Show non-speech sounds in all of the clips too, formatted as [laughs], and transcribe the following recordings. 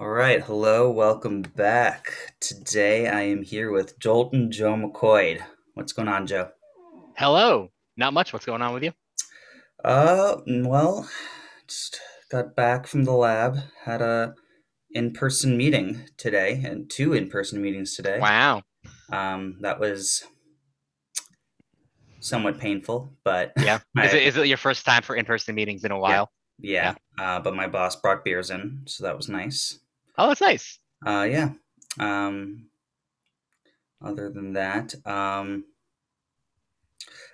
All right, hello, welcome back. Today I am here with Jolton Joe McCoy. What's going on, Joe? Hello. Not much. What's going on with you? Uh, well, just got back from the lab, had a in-person meeting today, and two in-person meetings today. Wow. Um, that was somewhat painful, but Yeah. [laughs] I- Is it, is it your first time for in-person meetings in a while? yeah. Uh, but my boss brought beers in, so that was nice. Oh, that's nice. Uh, yeah. Um, other than that, um,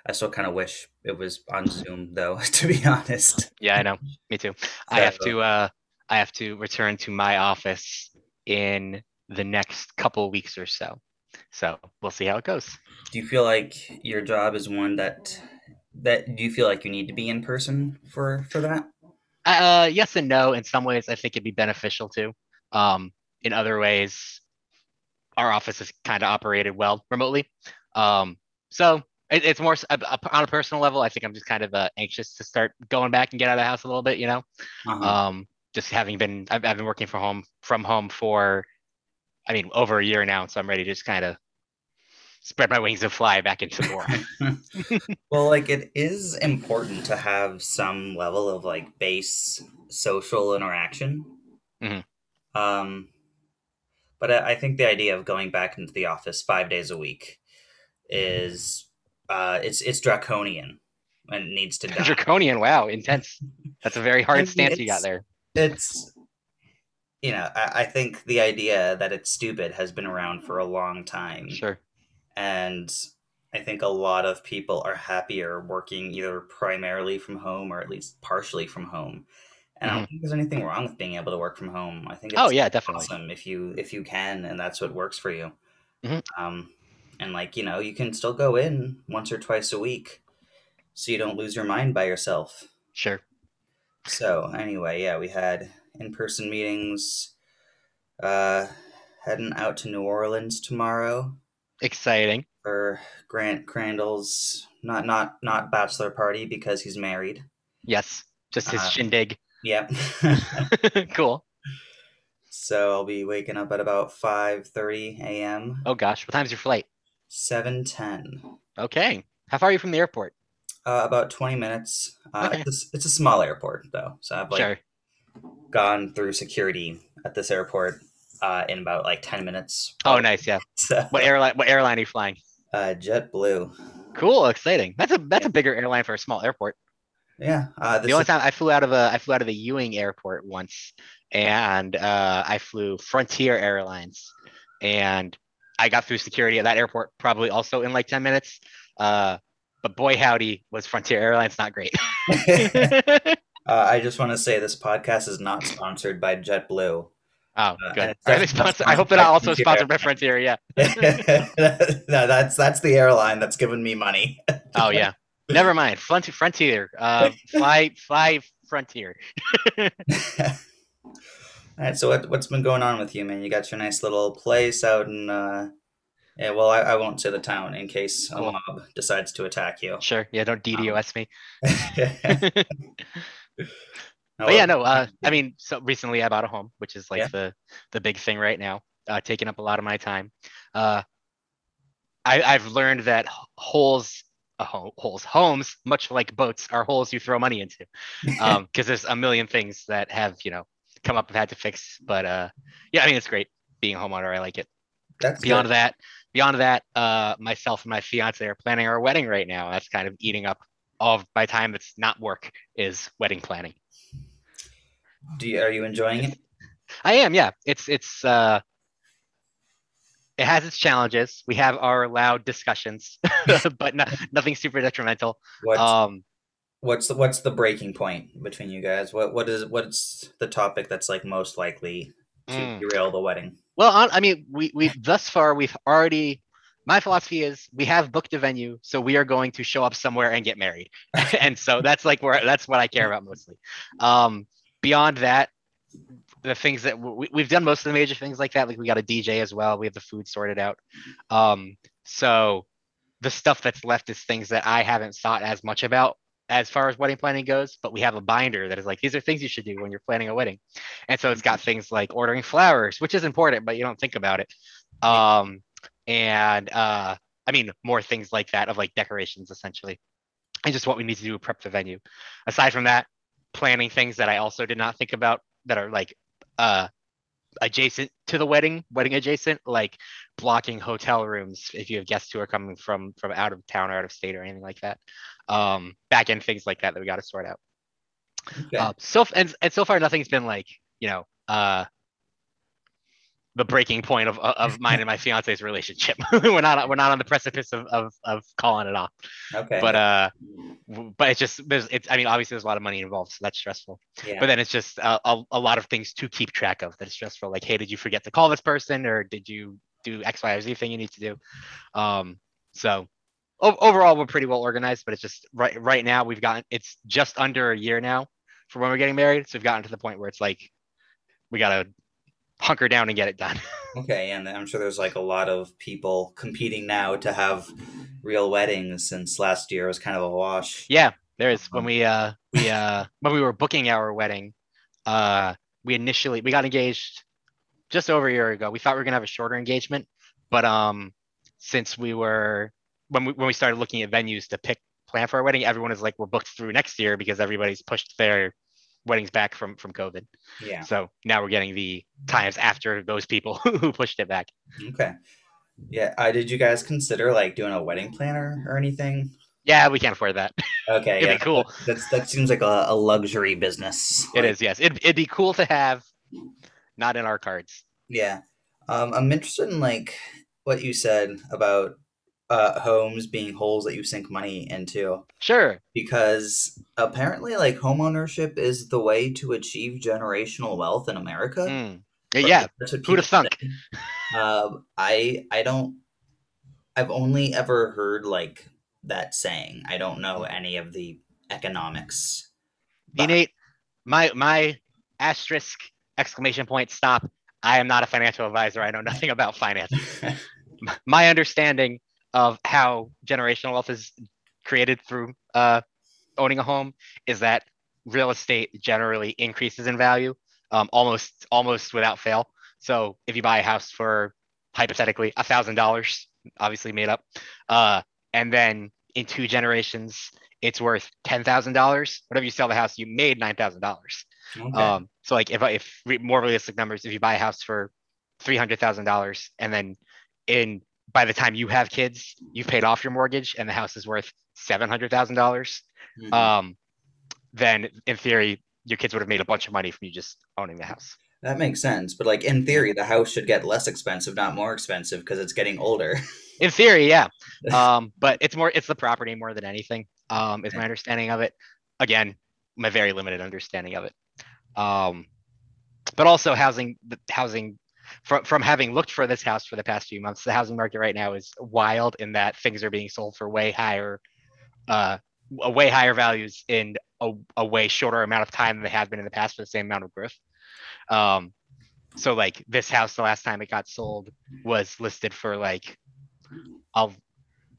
I still kind of wish it was on Zoom, though. [laughs] To be honest. Yeah, I know. Me too. I have to uh I have to return to my office in the next couple weeks or so. So we'll see how it goes. Do you feel like your job is one that that do you feel like you need to be in person for for that? Uh yes and no. In some ways I think it'd be beneficial to. Um in other ways our office is kind of operated well remotely. Um so it, it's more uh, uh, on a personal level. I think I'm just kind of uh, anxious to start going back and get out of the house a little bit, you know. Uh-huh. um, just having been I've, I've been working from home from home for I mean over a year now, so I'm ready to just kind of spread my wings and fly back into the world. [laughs] [laughs] well, like it is important to have some level of like base social interaction. Mhm. Um, but I, I think the idea of going back into the office five days a week is uh, it's it's draconian and it needs to [laughs] die. Draconian, wow, intense. That's a very I hard mean, stance you got there. it's you know I, I think the idea that it's stupid has been around for a long time Sure. and i think a lot of people are happier working either primarily from home or at least partially from home and i don't think there's anything wrong with being able to work from home i think it's Mm-hmm. Oh yeah, definitely. awesome if you if you can and that's what works for you Mhm. um and like you know you can still go in once or twice a week so you don't lose your mind by yourself Sure. so anyway, yeah, we had in-person meetings. Uh, heading out to New Orleans tomorrow Exciting. for Grant Crandall's not not not bachelor party because he's married. Yes. Just his Uh, shindig. Yep. [laughs] cool. so I'll be waking up at about five thirty a.m. Oh gosh, what time's your flight? Seven ten. Okay. How far are you from the airport? Uh, about twenty minutes. Uh, Okay. it's, a, s- it's a small airport though, so I've like sure. gone through security at this airport uh, in about like ten minutes. Oh nice, yeah. [laughs] So, What airline what airline are you flying? uh, JetBlue. Cool, exciting. That's a that's a bigger airline for a small airport. Yeah. Uh, the only is- time I flew out of a I flew out of the Ewing Airport once, and uh, I flew Frontier Airlines, and I got through security at that airport probably also in like ten minutes. Uh, but boy howdy, was Frontier Airlines not great. [laughs] [laughs] uh, I just want to say this podcast is not sponsored by JetBlue. oh, good. Are they sponsor- I hope they're not also Frontier sponsored by Frontier. Yeah. [laughs] no, that's that's the airline that's giving me money. Oh yeah. Never mind. Frontier. Frontier. Uh, fly fly Frontier. [laughs] All right. So what what's been going on with you, man? You got your nice little place out in. Uh, yeah. Well, I, I won't say the town in case a mob decides to attack you. Sure. Yeah. Don't DDoS me. [laughs] [laughs] But yeah, no. Uh, I mean, so recently I bought a home, which is like Yeah. the the big thing right now, uh, taking up a lot of my time. Uh, I, I've learned that holes, holes, homes, much like boats, are holes you throw money into, [laughs] because there's a million things that have you know come up and had to fix. But uh, yeah, I mean, it's great being a homeowner. I like it. that's Beyond good. that, beyond that, uh, myself and my fiance are planning our wedding right now. That's kind of eating up all of my time. That's not work. Is wedding planning. Do you, are you enjoying it? I am, yeah. It's it's uh it has its challenges. We have our loud discussions, [laughs] [laughs] but no, nothing super detrimental. What's Um what's the what's the breaking point between you guys? What what is what's the topic that's like most likely to Mm. derail the wedding? well, on, I mean, we we thus far we've already my philosophy is we have booked a venue, so we are going to show up somewhere and get married. [laughs] and so that's like where that's what I care about mostly. Um beyond that, the things that we, we've done most of the major things like that, like we got a DJ as well. We have the food sorted out. Um, so the stuff that's left is things that I haven't thought as much about as far as wedding planning goes, but we have a binder that is like these are things you should do when you're planning a wedding. And so it's got things like ordering flowers, which is important, but you don't think about it. Um, and uh, I mean more things like that of like decorations essentially, and just what we need to do to prep the venue. Aside from that, planning things that I also did not think about that are like uh adjacent to the wedding, wedding adjacent, like blocking hotel rooms if you have guests who are coming from from out of town or out of state or anything like that. Um, back end things like that that we got to sort out. Okay. Uh, so and, and so far nothing's been like you know uh the breaking point of of [laughs] mine and my fiance's relationship. [laughs] we're not we're not on the precipice of, of of calling it off. Okay. But uh, but it's just there's it's I mean obviously there's a lot of money involved, so that's stressful. Yeah. But then it's just a, a, a lot of things to keep track of that's stressful. Like hey, did you forget to call this person, or did you do X Y or Z thing you need to do? Um, so o- overall we're pretty well organized, but it's just right right now we've gotten it's just under a year now for when we're getting married, so we've gotten to the point where it's like we gotta hunker down and get it done. [laughs] okay, and I'm sure there's like a lot of people competing now to have real weddings since last year was kind of a wash. Yeah, there is. When we uh we [laughs] uh when we were booking our wedding, uh we initially we got engaged just over a year ago. We thought we were gonna have a shorter engagement, but um since we were when we when we started looking at venues to pick plan for our wedding, everyone is like we're booked through next year because everybody's pushed their weddings back from from COVID. Yeah. So now we're getting the times after those people [laughs] who pushed it back. Okay. Yeah. Uh, did you guys consider like doing a wedding planner or anything? Yeah, we can't afford that. Okay. [laughs] it'd yeah. be cool. That's that seems like a, a luxury business. It like, is. Yes. It'd, it'd be cool to have, not in our cards. Yeah. Um, I'm interested in like what you said about uh, homes being holes that you sink money into. Sure. Because apparently, like home ownership is the way to achieve generational wealth in America. Mm. Yeah, who'd have thunk? Uh, I I don't. I've only ever heard like that saying. I don't know any of the economics. Nate, my my asterisk exclamation point stop. I am not a financial advisor. I know nothing about [laughs] finance. my understanding of how generational wealth is created through uh, owning a home is that real estate generally increases in value um, almost almost without fail. So if you buy a house for hypothetically a thousand dollars, obviously made up, uh, and then in two generations it's worth ten thousand dollars. Whatever you sell the house, you made nine thousand dollars. Okay. Um, so like if if more realistic numbers, if you buy a house for three hundred thousand dollars and then in by the time you have kids, you've paid off your mortgage and the house is worth seven hundred thousand dollars. Mm-hmm. Um, then in theory, your kids would have made a bunch of money from you just owning the house. That makes sense, but like in theory, the house should get less expensive, not more expensive, because it's getting older. [laughs] in theory, yeah. Um, but it's more it's the property more than anything. Um, is my understanding of it. Again, my very limited understanding of it. Um, but also housing the housing from from having looked for this house for the past few months, the housing market right now is wild in that things are being sold for way higher, uh, way higher values in a, a way shorter amount of time than they have been in the past for the same amount of growth. Um, so like this house, the last time it got sold was listed for like a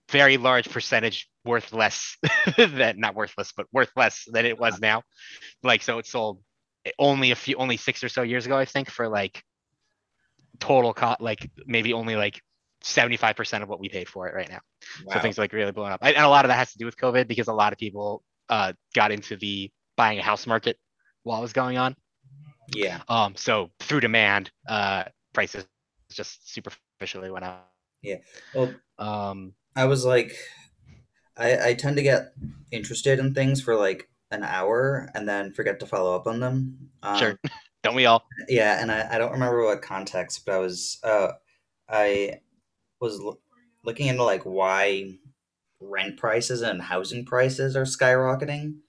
very large percentage worth less [laughs] than not worthless, but worth less than it was now. Like so, it sold only a few, only six or so years ago, I think, for like total cost, like maybe only like 75% of what we paid for it right now. Wow. So things like really blowing up. And a lot of that has to do with COVID because a lot of people uh, got into the buying a house market while it was going on. Yeah. Um. So through demand, uh, prices just superficially went up. Yeah. Well, um, I was like, I I tend to get interested in things for like an hour and then forget to follow up on them. Um, sure. [laughs] Don't we all? Yeah, and I, I don't remember what context, but I was uh I was l- looking into like why rent prices and housing prices are skyrocketing.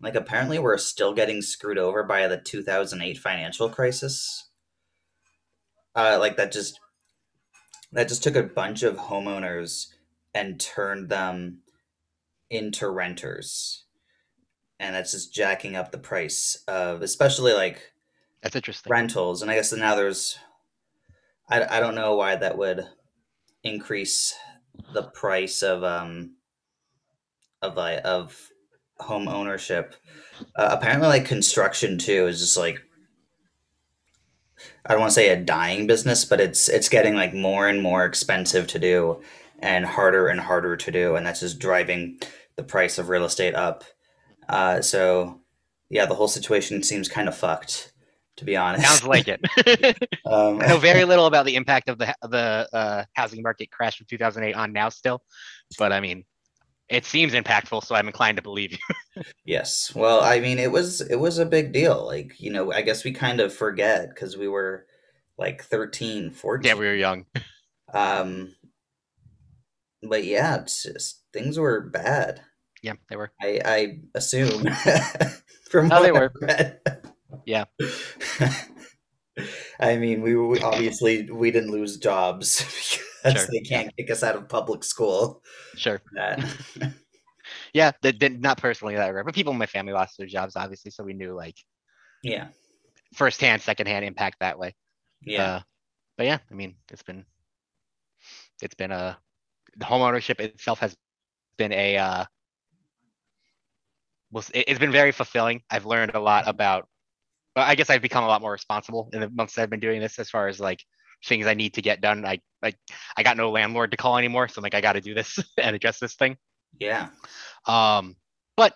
Like apparently we're still getting screwed over by the 2008 financial crisis. Uh like that just that just took a bunch of homeowners and turned them into renters. And that's just jacking up the price of especially like that's interesting. Rentals, and I guess now there's, I, I don't know why that would increase the price of um of uh, of home ownership. Uh, apparently, like construction too is just like I don't want to say a dying business, but it's it's getting like more and more expensive to do, and harder and harder to do, and that's just driving the price of real estate up. Uh, so yeah, the whole situation seems kind of fucked, to be honest. Sounds like it. [laughs] um, I know very little about the impact of the the uh, housing market crash from 2008 on now still, but I mean, it seems impactful, so I'm inclined to believe you. [laughs] Yes. Well, I mean, it was it was a big deal. Like, you know, I guess we kind of forget because we were like 13, 14. yeah, we were young. [laughs] Um, but yeah, it's just things were bad. Yeah, they were. I I assume from No, they were. Yeah, [laughs] I mean, we, we obviously we didn't lose jobs [laughs] because Sure. they can't kick us out of public school. sure. [laughs] Yeah, that did not personally that I but people in my family lost their jobs, obviously, so we knew like yeah, firsthand, secondhand impact that way. yeah, Uh, but yeah, I mean, it's been it's been a the home ownership itself has been a uh well, it- it's been very fulfilling. I've learned a lot about I guess I've become a lot more responsible in the months I've been doing this as far as like things I need to get done. I like I got no landlord to call anymore, so I'm like I got to do this [laughs] and address this thing. yeah. Um, but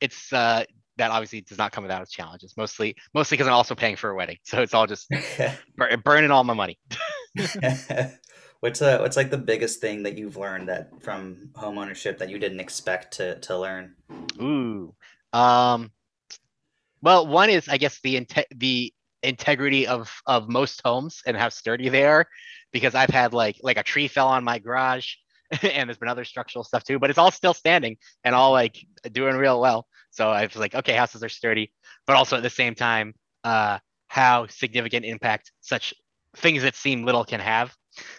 it's uh that obviously does not come without its challenges. Mostly, mostly because I'm also paying for a wedding, so it's all just [laughs] bur- burning all my money. [laughs] what's uh what's like the biggest thing that you've learned that from home ownership that you didn't expect to to learn? Ooh. Um. Well, one is I guess the the integrity of of most homes and how sturdy they are, because I've had like like a tree fell on my garage, [laughs] and there's been other structural stuff too, but it's all still standing and all like doing real well. So I was like, okay, houses are sturdy, but also at the same time, uh, how significant impact such things that seem little can have.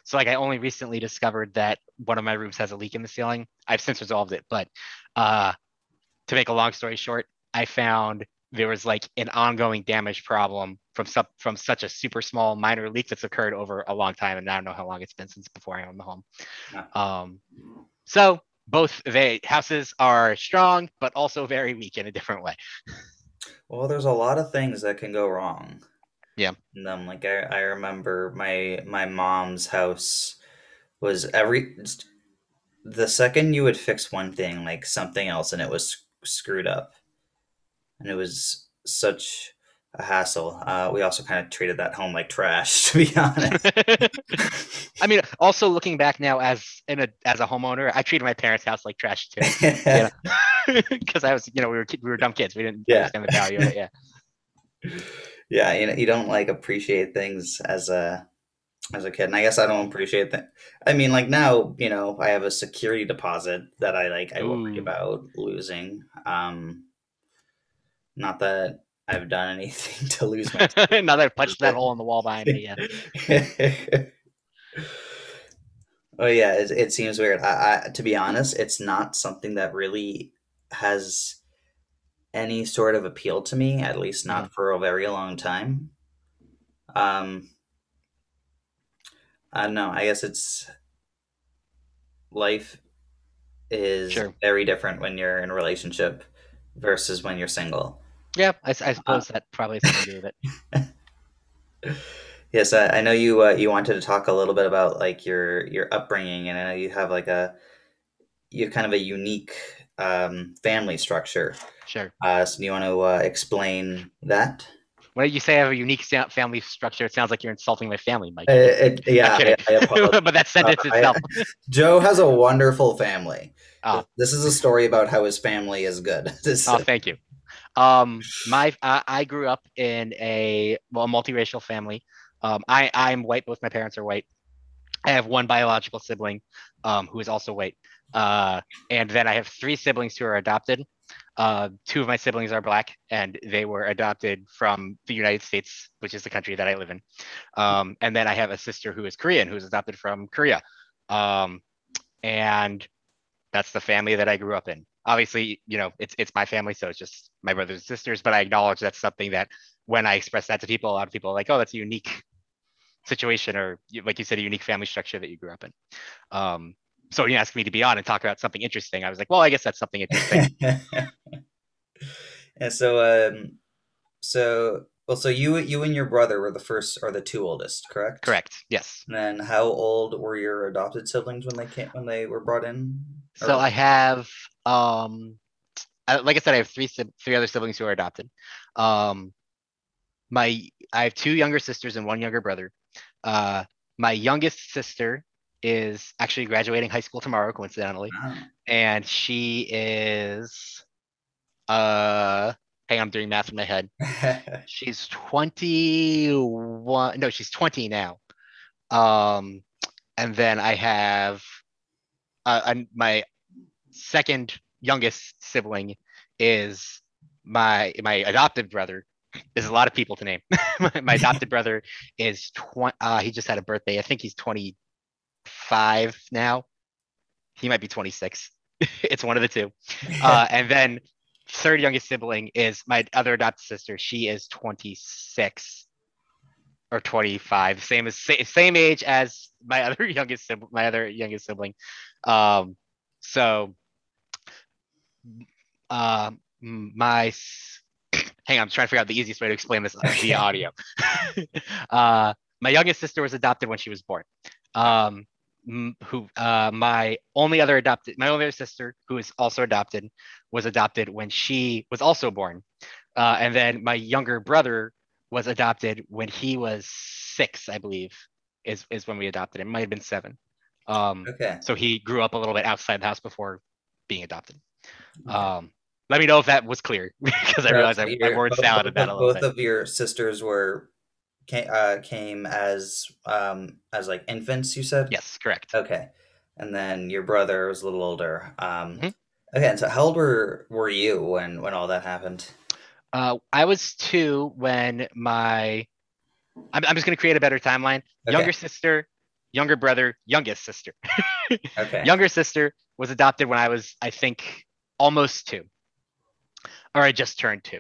So like I only recently discovered that one of my rooms has a leak in the ceiling. I've since resolved it, but uh to make a long story short, I found there was like an ongoing damage problem from sub from such a super small minor leak that's occurred over a long time, and I don't know how long it's been since before I owned the home. Um, so both the houses are strong, but also very weak in a different way. Well, there's a lot of things that can go wrong. Yeah. And then, like I, I remember my my mom's house was every the second you would fix one thing, like something else, and it was screwed up, and it was such a hassle. Uh, we also kind of treated that home like trash, [laughs] to be honest. [laughs] I mean, also looking back now as in a as a homeowner, I treated my parents' house like trash too. [laughs] Because I was, you know, we were we were dumb kids. We didn't Yeah. understand the value of it. Yeah. yeah, you know, you don't like appreciate things as a as a kid, and I guess I don't appreciate that. I mean, like now, you know, I have a security deposit that I like. I worry Ooh. about losing. Um, not that I've done anything [laughs] to lose my. [laughs] now that I've punched that [laughs] hole in the wall behind me. Yeah. oh yeah, it, it seems weird. I, I, to be honest, it's not something that really has any sort of appeal to me. At least not for a very long time. Um, I don't know. I guess it's life is Sure. very different when you're in a relationship versus when you're single. Yeah, I suppose that probably has something to do with it. [laughs] Yes, I, I know you. Uh, you wanted to talk a little bit about like your your upbringing, and I know you have like a you have kind of a unique um, family structure. Sure. Uh, so do you want to uh, explain that? When you say I have a unique family structure, it sounds like you're insulting my family, Mike. Uh, it, [laughs] yeah. I, I [laughs] but that sentence Uh, I- itself. Joe has a wonderful family. Ah. This is a story about how his family is good. This- Oh, thank you. Um, my I, I grew up in a well a multiracial family. Um, I I'm white. Both my parents are white. I have one biological sibling, um, who is also white. Uh, and then I have three siblings who are adopted. Uh, two of my siblings are black, and they were adopted from the United States, which is the country that I live in. Um, and then I have a sister who is Korean, who's adopted from Korea. Um, and that's the family that I grew up in. Obviously, you know, it's it's my family, so it's just my brothers and sisters. But I acknowledge that's something that when I express that to people, a lot of people are like, "Oh, that's a unique situation," or like you said, a unique family structure that you grew up in. Um, so when you asked me to be on and talk about something interesting, I was like, "Well, I guess that's something interesting." [laughs] and so um so well so you you and your brother were the first or the two oldest, correct? Correct. Yes. And then how old were your adopted siblings when they came when they were brought in? So Or I have, um, I, like I said, I have three three other siblings who are adopted. Um, my I have two younger sisters and one younger brother. Uh, my youngest sister is actually graduating high school tomorrow, coincidentally, Ah. and she is uh, hang on, I'm doing math in my head. [laughs] She's 21. No, she's 20 now. Um, and then I have uh, my second youngest sibling is my my adopted brother. There's a lot of people to name. [laughs] my, my [laughs] adopted brother is 20. Uh, he just had a birthday. I think he's 25 now. He might be 26. it's one of the two. Uh, and then third youngest sibling is my other adopted sister. She is 26 or 25, same as same age as my [laughs] other youngest sibling, my other youngest sibling. Um, so uh, my [clears throat] hang on, I'm trying to figure out the easiest way to explain this [laughs] via audio. [laughs] uh, my youngest sister was adopted when she was born. Um, who uh, my only other adopted, my only other sister, who is also adopted, was adopted when she was also born. Uh, and then my younger brother was adopted when he was six, I believe, is is when we adopted him. Might have been seven. Um, okay. so he grew up a little bit outside the house before being adopted. Okay. Um, let me know if that was clear [laughs] because I realized I, I your- word both- salad that a both, little both bit. of your sisters were came, uh, came as um as like infants. You said Yes, correct. Okay, and then your brother was a little older. Um, Mhm. okay, and so how old were were you when when all that happened? Uh, I was two when my I'm, I'm just gonna create a better timeline. Okay. Younger sister, younger brother, youngest sister. [laughs] Okay. Younger sister was adopted when I was, I think, almost two, or I just turned two.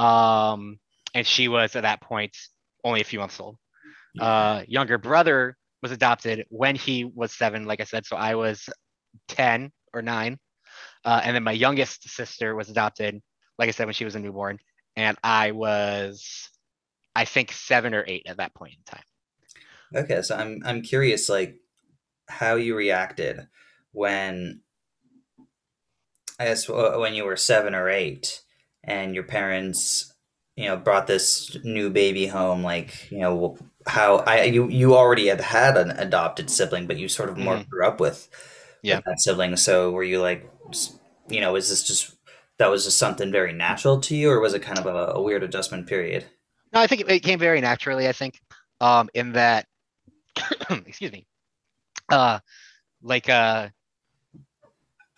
Um, and she was at that point only a few months old. Uh, younger brother was adopted when he was seven, like I said. So I was 10 or nine. Uh, and then my youngest sister was adopted, like I said, when she was a newborn. And I was, I think, seven or eight at that point in time. Okay, so I'm I'm curious, like how you reacted when I guess when you were seven or eight, and your parents, you know, brought this new baby home. Like, you know, how I you you already had had an adopted sibling, but you sort of more Mhm. grew up with, Yeah. with that sibling. So were you like, you know, is this just that was just something very natural to you, or was it kind of a, a weird adjustment period? No, I think it, it came very naturally, I think, um, in that, [coughs] excuse me, uh, like, uh,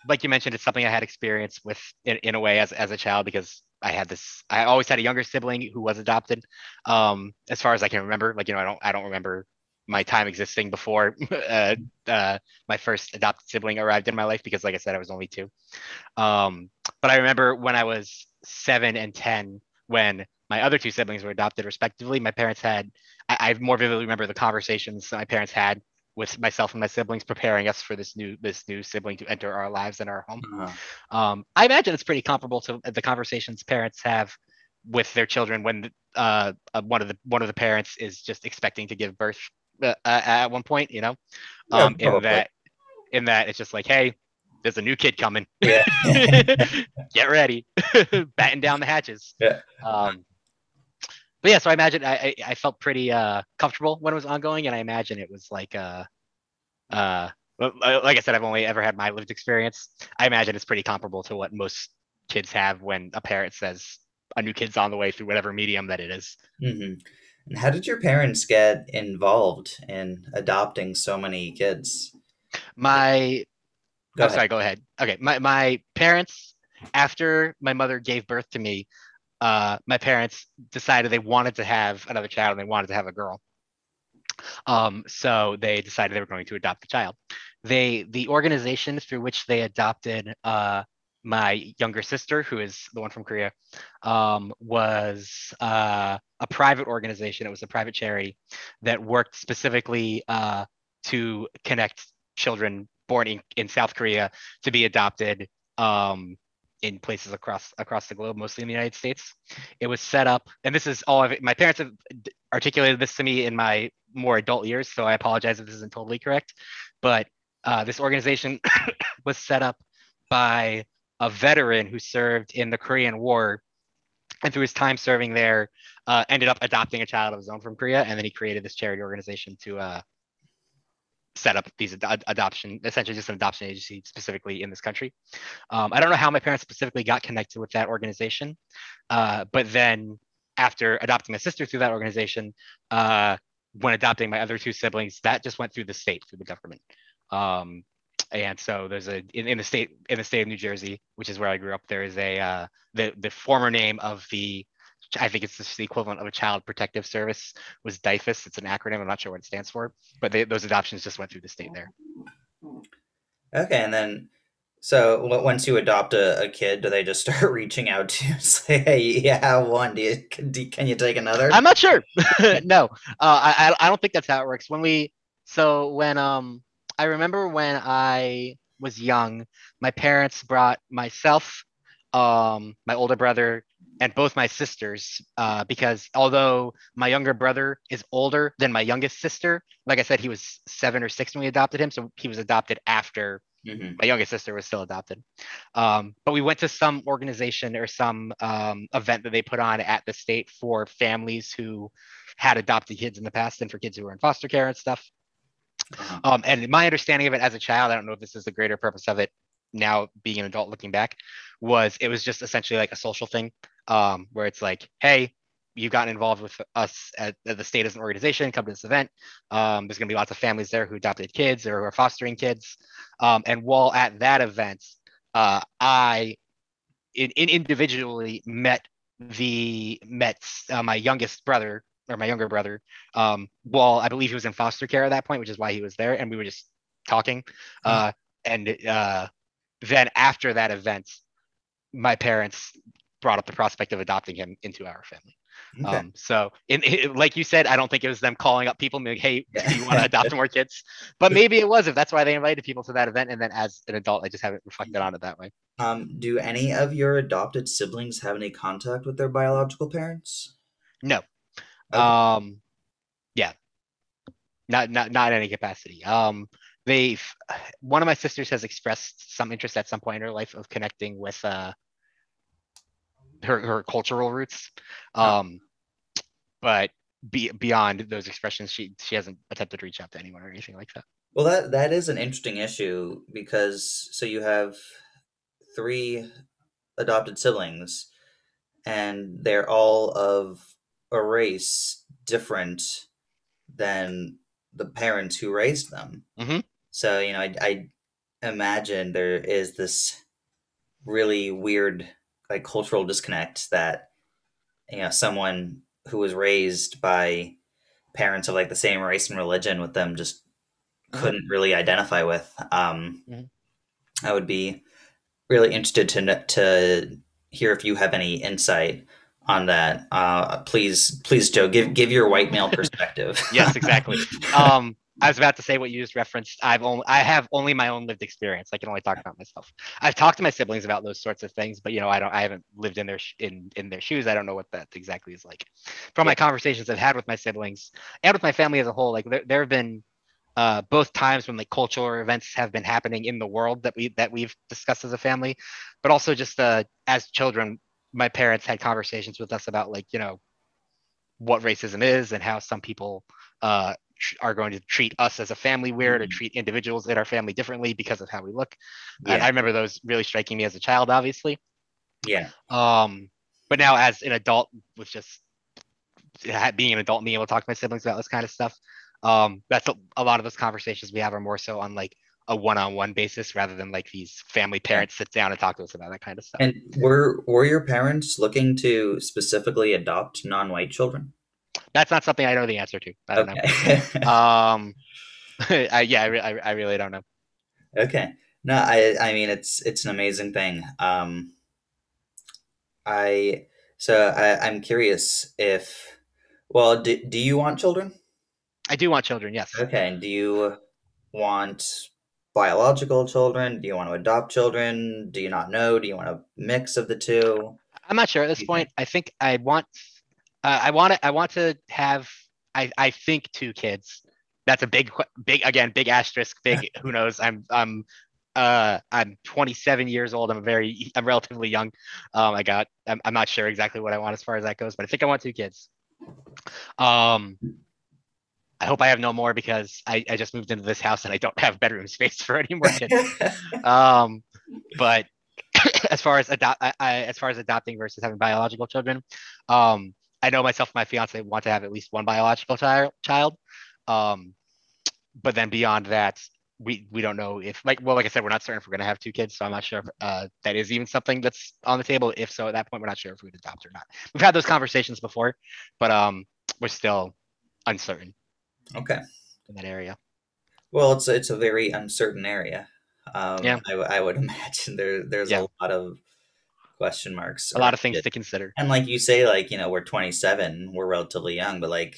like you mentioned, it's something I had experience with in, in a way as, as a child because I had this, I always had a younger sibling who was adopted. Um, as far as I can remember, like, you know, I don't, I don't remember my time existing before, [laughs] uh, uh, my first adopted sibling arrived in my life because like I said, I was only two. Um, but I remember when I was seven and 10, when my other two siblings were adopted respectively, my parents had, I, I more vividly remember the conversations my parents had with myself and my siblings preparing us for this new this new sibling to enter our lives and our home. Uh, Um, I imagine it's pretty comparable to the conversations parents have with their children when uh, uh, one of the one of the parents is just expecting to give birth uh, uh, at one point. You know, Yeah, um, in that in that it's just like, hey, there's a new kid coming. yeah. [laughs] Get ready, [laughs] batten down the hatches. Yeah. Um, but yeah, so I imagine I, I, I felt pretty uh, comfortable when it was ongoing, and I imagine it was like uh, uh, like I said, I've only ever had my lived experience. I imagine it's pretty comparable to what most kids have when a parent says a new kid's on the way through whatever medium that it is. hmm And how did your parents get involved in adopting so many kids? My Go ahead. sorry, go ahead. Okay, my my parents, after my mother gave birth to me, uh, my parents decided they wanted to have another child and they wanted to have a girl. Um, so they decided they were going to adopt a child. They the organization through which they adopted uh, my younger sister, who is the one from Korea, um, was uh, a private organization. It was a private charity that worked specifically uh, to connect children born in, in South Korea to be adopted um, in places across across the globe, mostly in the United States. It was set up, and this is all of. My parents have articulated this to me in my more adult years, so I apologize if this isn't totally correct. But uh, this organization [coughs] was set up by a veteran who served in the Korean War, and through his time serving there, uh, ended up adopting a child of his own from Korea, and then he created this charity organization to uh, set up these ad- adoption, essentially just an adoption agency specifically in this country. Um, I don't know how my parents specifically got connected with that organization, uh, but then after adopting my sister through that organization, uh, when adopting my other two siblings, that just went through the state, through the government. Um, and so there's a in, in, the state in the state of New Jersey, which is where I grew up. There is a uh, the the former name of the I think it's just the equivalent of a child protective service was DYFS. It's an acronym. I'm not sure what it stands for, but they, those adoptions just went through the state there. Okay, and then so once you adopt a, a kid, do they just [laughs] start reaching out to you and say, "Hey, you have one. Do you can, do, can you take another?" I'm not sure. [laughs] no, uh, I I don't think that's how it works. When we so when um I remember when I was young, my parents brought myself, um, my older brother, and both my sisters uh, because although my younger brother is older than my youngest sister like i said he was seven or six when we adopted him so he was adopted after mm-hmm. my youngest sister was still adopted um, but we went to some organization or some um, event that they put on at the state for families who had adopted kids in the past and for kids who were in foster care and stuff uh-huh. um, and my understanding of it as a child i don't know if this is the greater purpose of it now being an adult looking back was it was just essentially like a social thing um, where it's like, hey, you've gotten involved with us at, at, the state as an organization, come to this event. Um, there's going to be lots of families there who adopted kids or who are fostering kids. Um, and while at that event, uh, I in, in individually met the met uh, my youngest brother or my younger brother. Um, while I believe he was in foster care at that point, which is why he was there, and we were just talking. Mm-hmm. Uh, and uh, then after that event, my parents brought up the prospect of adopting him into our family. Okay. Um, so, in, like you said, I don't think it was them calling up people and being, "Hey, do you want to [laughs] adopt more kids?" But maybe it was if that's why they invited people to that event. And then, as an adult, I just haven't reflected on it that way. Um, do any of your adopted siblings have any contact with their biological parents? No. Okay. Um, yeah, not not not in any capacity. Um, they've one of my sisters has expressed some interest at some point in her life of connecting with uh her, her cultural roots. Um, but be, beyond those expressions, she she hasn't attempted to reach out to anyone or anything like that. Well, that that is an interesting issue because so you have three adopted siblings, and they're all of a race different than the parents who raised them. Mm-hmm. So you know, I, I imagine there is this really weird like cultural disconnect that you know someone who was raised by parents of like the same race and religion with them just mm-hmm. couldn't really identify with. Um, mm-hmm. I would be really interested to to hear if you have any insight on that. Uh, please, please, Joe, give give your white male [laughs] perspective. yes, exactly. [laughs] Um, I was about to say what you just referenced. I've only I have only my own lived experience. I can only talk about myself. I've talked to my siblings about those sorts of things, but you know, I don't. I haven't lived in their in in their shoes. I don't know what that exactly is like. From my conversations I've had with my siblings and with my family as a whole, like there, there have been uh, both times when like cultural events have been happening in the world that we that we've discussed as a family, but also just uh, as children, my parents had conversations with us about like you know what racism is and how some people uh, are going to treat us as a family weird mm-hmm. or treat individuals in our family differently because of how we look. Yeah. And I remember those really striking me as a child, obviously. Yeah. Um, but now as an adult, with just being an adult and being able to talk to my siblings about this kind of stuff, um, that's a, a lot of those conversations we have are more so on like a one-on-one basis rather than like these family parents sit down and talk to us about that kind of stuff. And were were your parents looking to specifically adopt non-white children? That's not something I know the answer to. I don't okay. know. [laughs] um, [laughs] I, yeah, I, re- I, I, really don't know. Okay. No, I I mean it's it's an amazing thing. Um, I so I, I'm curious if well, do, do you want children? I do want children. Yes. Okay. And do you want biological children? Do you want to adopt children? Do you not know? Do you want a mix of the two? I'm not sure at this point. I think I want, uh, I want to, I want to have, I, I think two kids. That's a big, big again, big asterisk, big. [laughs] who knows? I'm, I'm, uh, I'm 27 years old. I'm very, I'm relatively young. Um, I got, I'm, I'm not sure exactly what I want as far as that goes, but I think I want two kids. Um, I hope I have no more because I, I just moved into this house and I don't have bedroom space for any more kids. [laughs] um, but [clears throat] as far as adopt, I, I, as far as adopting versus having biological children, um, I know myself and my fiance want to have at least one biological child. Child, um, but then beyond that, we we don't know if like well, like I said, we're not certain if we're going to have two kids, so I'm not sure if uh, that is even something that's on the table. If so, at that point, we're not sure if we'd adopt or not. We've had those conversations before, but um, we're still uncertain okay. in that area. Well, it's it's a very uncertain area. Um, Yeah. I would [laughs] imagine there there's Yeah. a lot of question marks. A lot of things it. to consider. And like you say, like you know, we're 27, we're relatively young, but like,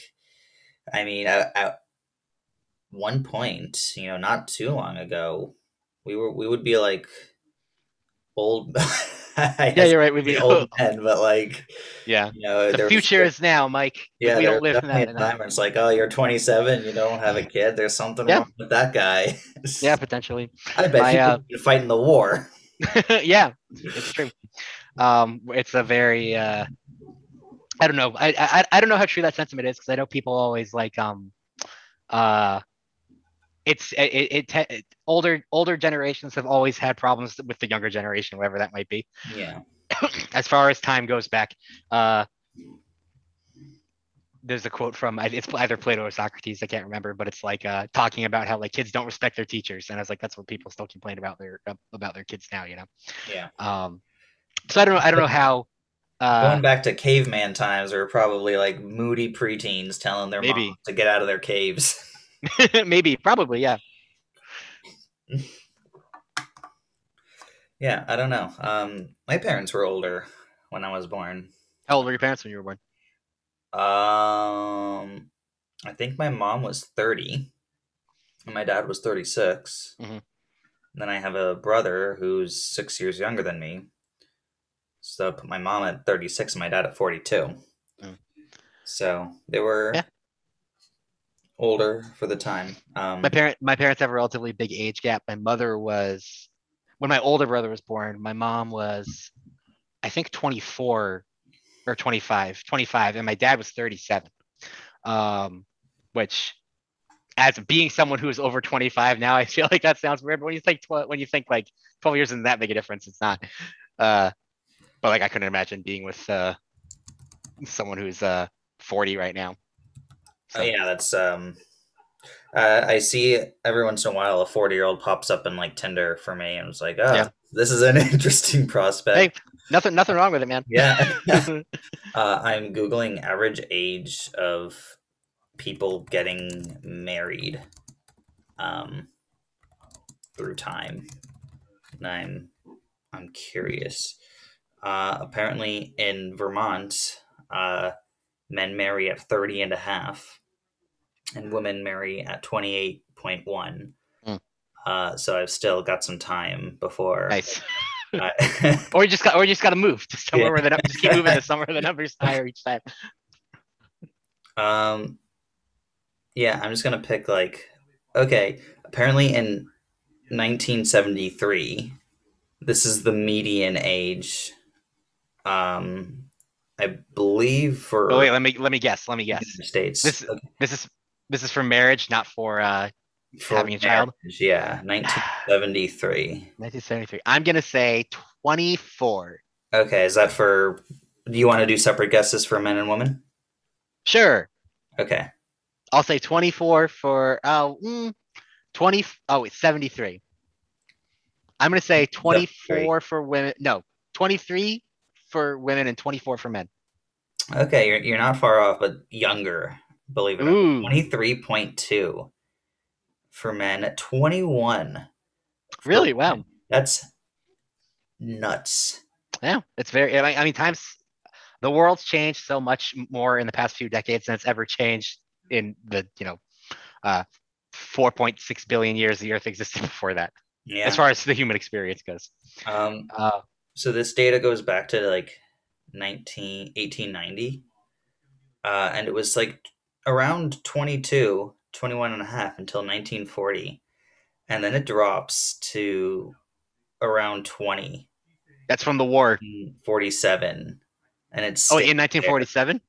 I mean, at, at one point, you know, not too long ago, we were we would be like old. [laughs] Yeah, you're right. We'd be old [laughs] men, but like yeah. you know, The was- future is now, Mike. yeah, we don't live in that. a in that- time it's like, oh, you're 27, you don't have a kid. There's something Yeah. wrong with that guy. Yeah, [laughs] potentially. I bet he uh, fighting the war. [laughs] yeah, it's true. Um, it's a very uh, I don't know. I, I I don't know how true that sentiment is because I know people always like um uh it's it, it, it, it older older generations have always had problems with the younger generation, whatever that might be. Yeah. [coughs] as far as time goes back, uh, there's a quote from it's either Plato or Socrates, I can't remember, but it's like uh, talking about how like kids don't respect their teachers, and I was like, that's what people still complain about their about their kids now, you know. Yeah. Um, so I don't know. I don't know how. Uh, Going back to caveman times, there were probably like moody preteens telling their Maybe. mom to get out of their caves. [laughs] [laughs] maybe, probably, yeah. Yeah, I don't know. Um, my parents were older when I was born. How old were your parents when you were born? Um, I think my mom was 30 and my dad was 36. Mhm. Then I have a brother who's six years younger than me. So I put my mom at 36 and my dad at 42. Mm. So they were Yeah. older for the time. Um, My parent, my parents have a relatively big age gap. My mother was when my older brother was born. My mom was, I think, 24 or 25, 25, and my dad was 37. Um, which, as being someone who is over 25 now, [laughs] I feel like that sounds weird. But when you think tw- when you think like 12 years isn't that big a difference, it's not. Uh, but like I couldn't imagine being with uh someone who's uh 40 right now. Oh, yeah, that's um. Uh, I see every once in a while a forty-year-old pops up in like Tinder for me, and it's like, oh, Yeah. this is an [laughs] interesting prospect. Hey, nothing, nothing wrong with it, man. Yeah, [laughs] [laughs] uh, I'm googling average age of people getting married, um, through time, and I'm I'm curious. Uh, apparently, in Vermont, uh, men marry at 30 and a half, and women marry at 28.1. Hmm. Uh, so I've still got some time before. nice. [laughs] [laughs] Or you just got, or you just got to move to somewhere Yeah. where the num- just keep moving to [laughs] somewhere where the numbers higher each time. um, yeah, I'm just gonna pick like, okay. Apparently, in 1973, this is the median age. Um, I believe for Oh wait, let me let me guess. Let me guess. States. This- Okay, This is this is for marriage, not for uh having a child? marriage, Yeah, 1973. 1973. [sighs] I'm gonna say 24. Okay, is that for? Do you want to do separate guesses for men and women? Sure. Okay. I'll say 24 for oh mm, 20 oh wait, 73. I'm gonna say 24 for women. No, 23 for women and 24 for men. Okay, you're, you're not far off, but younger, believe it or not. 23.2 for men, 21. for Really? Wow. That's nuts. Yeah, it's very. I mean, I mean, times the world's changed so much more in the past few decades than it's ever changed in the you know uh 4.6 billion years the Earth existed [laughs] before that, Yeah. as far as the human experience goes. um, Uh, so this data goes back to like 19, 1890. Uh, and it was like around 22, 21 and a half until 1940. And then it drops to around 20, that's from the war. 47. And it's Oh, in 1947.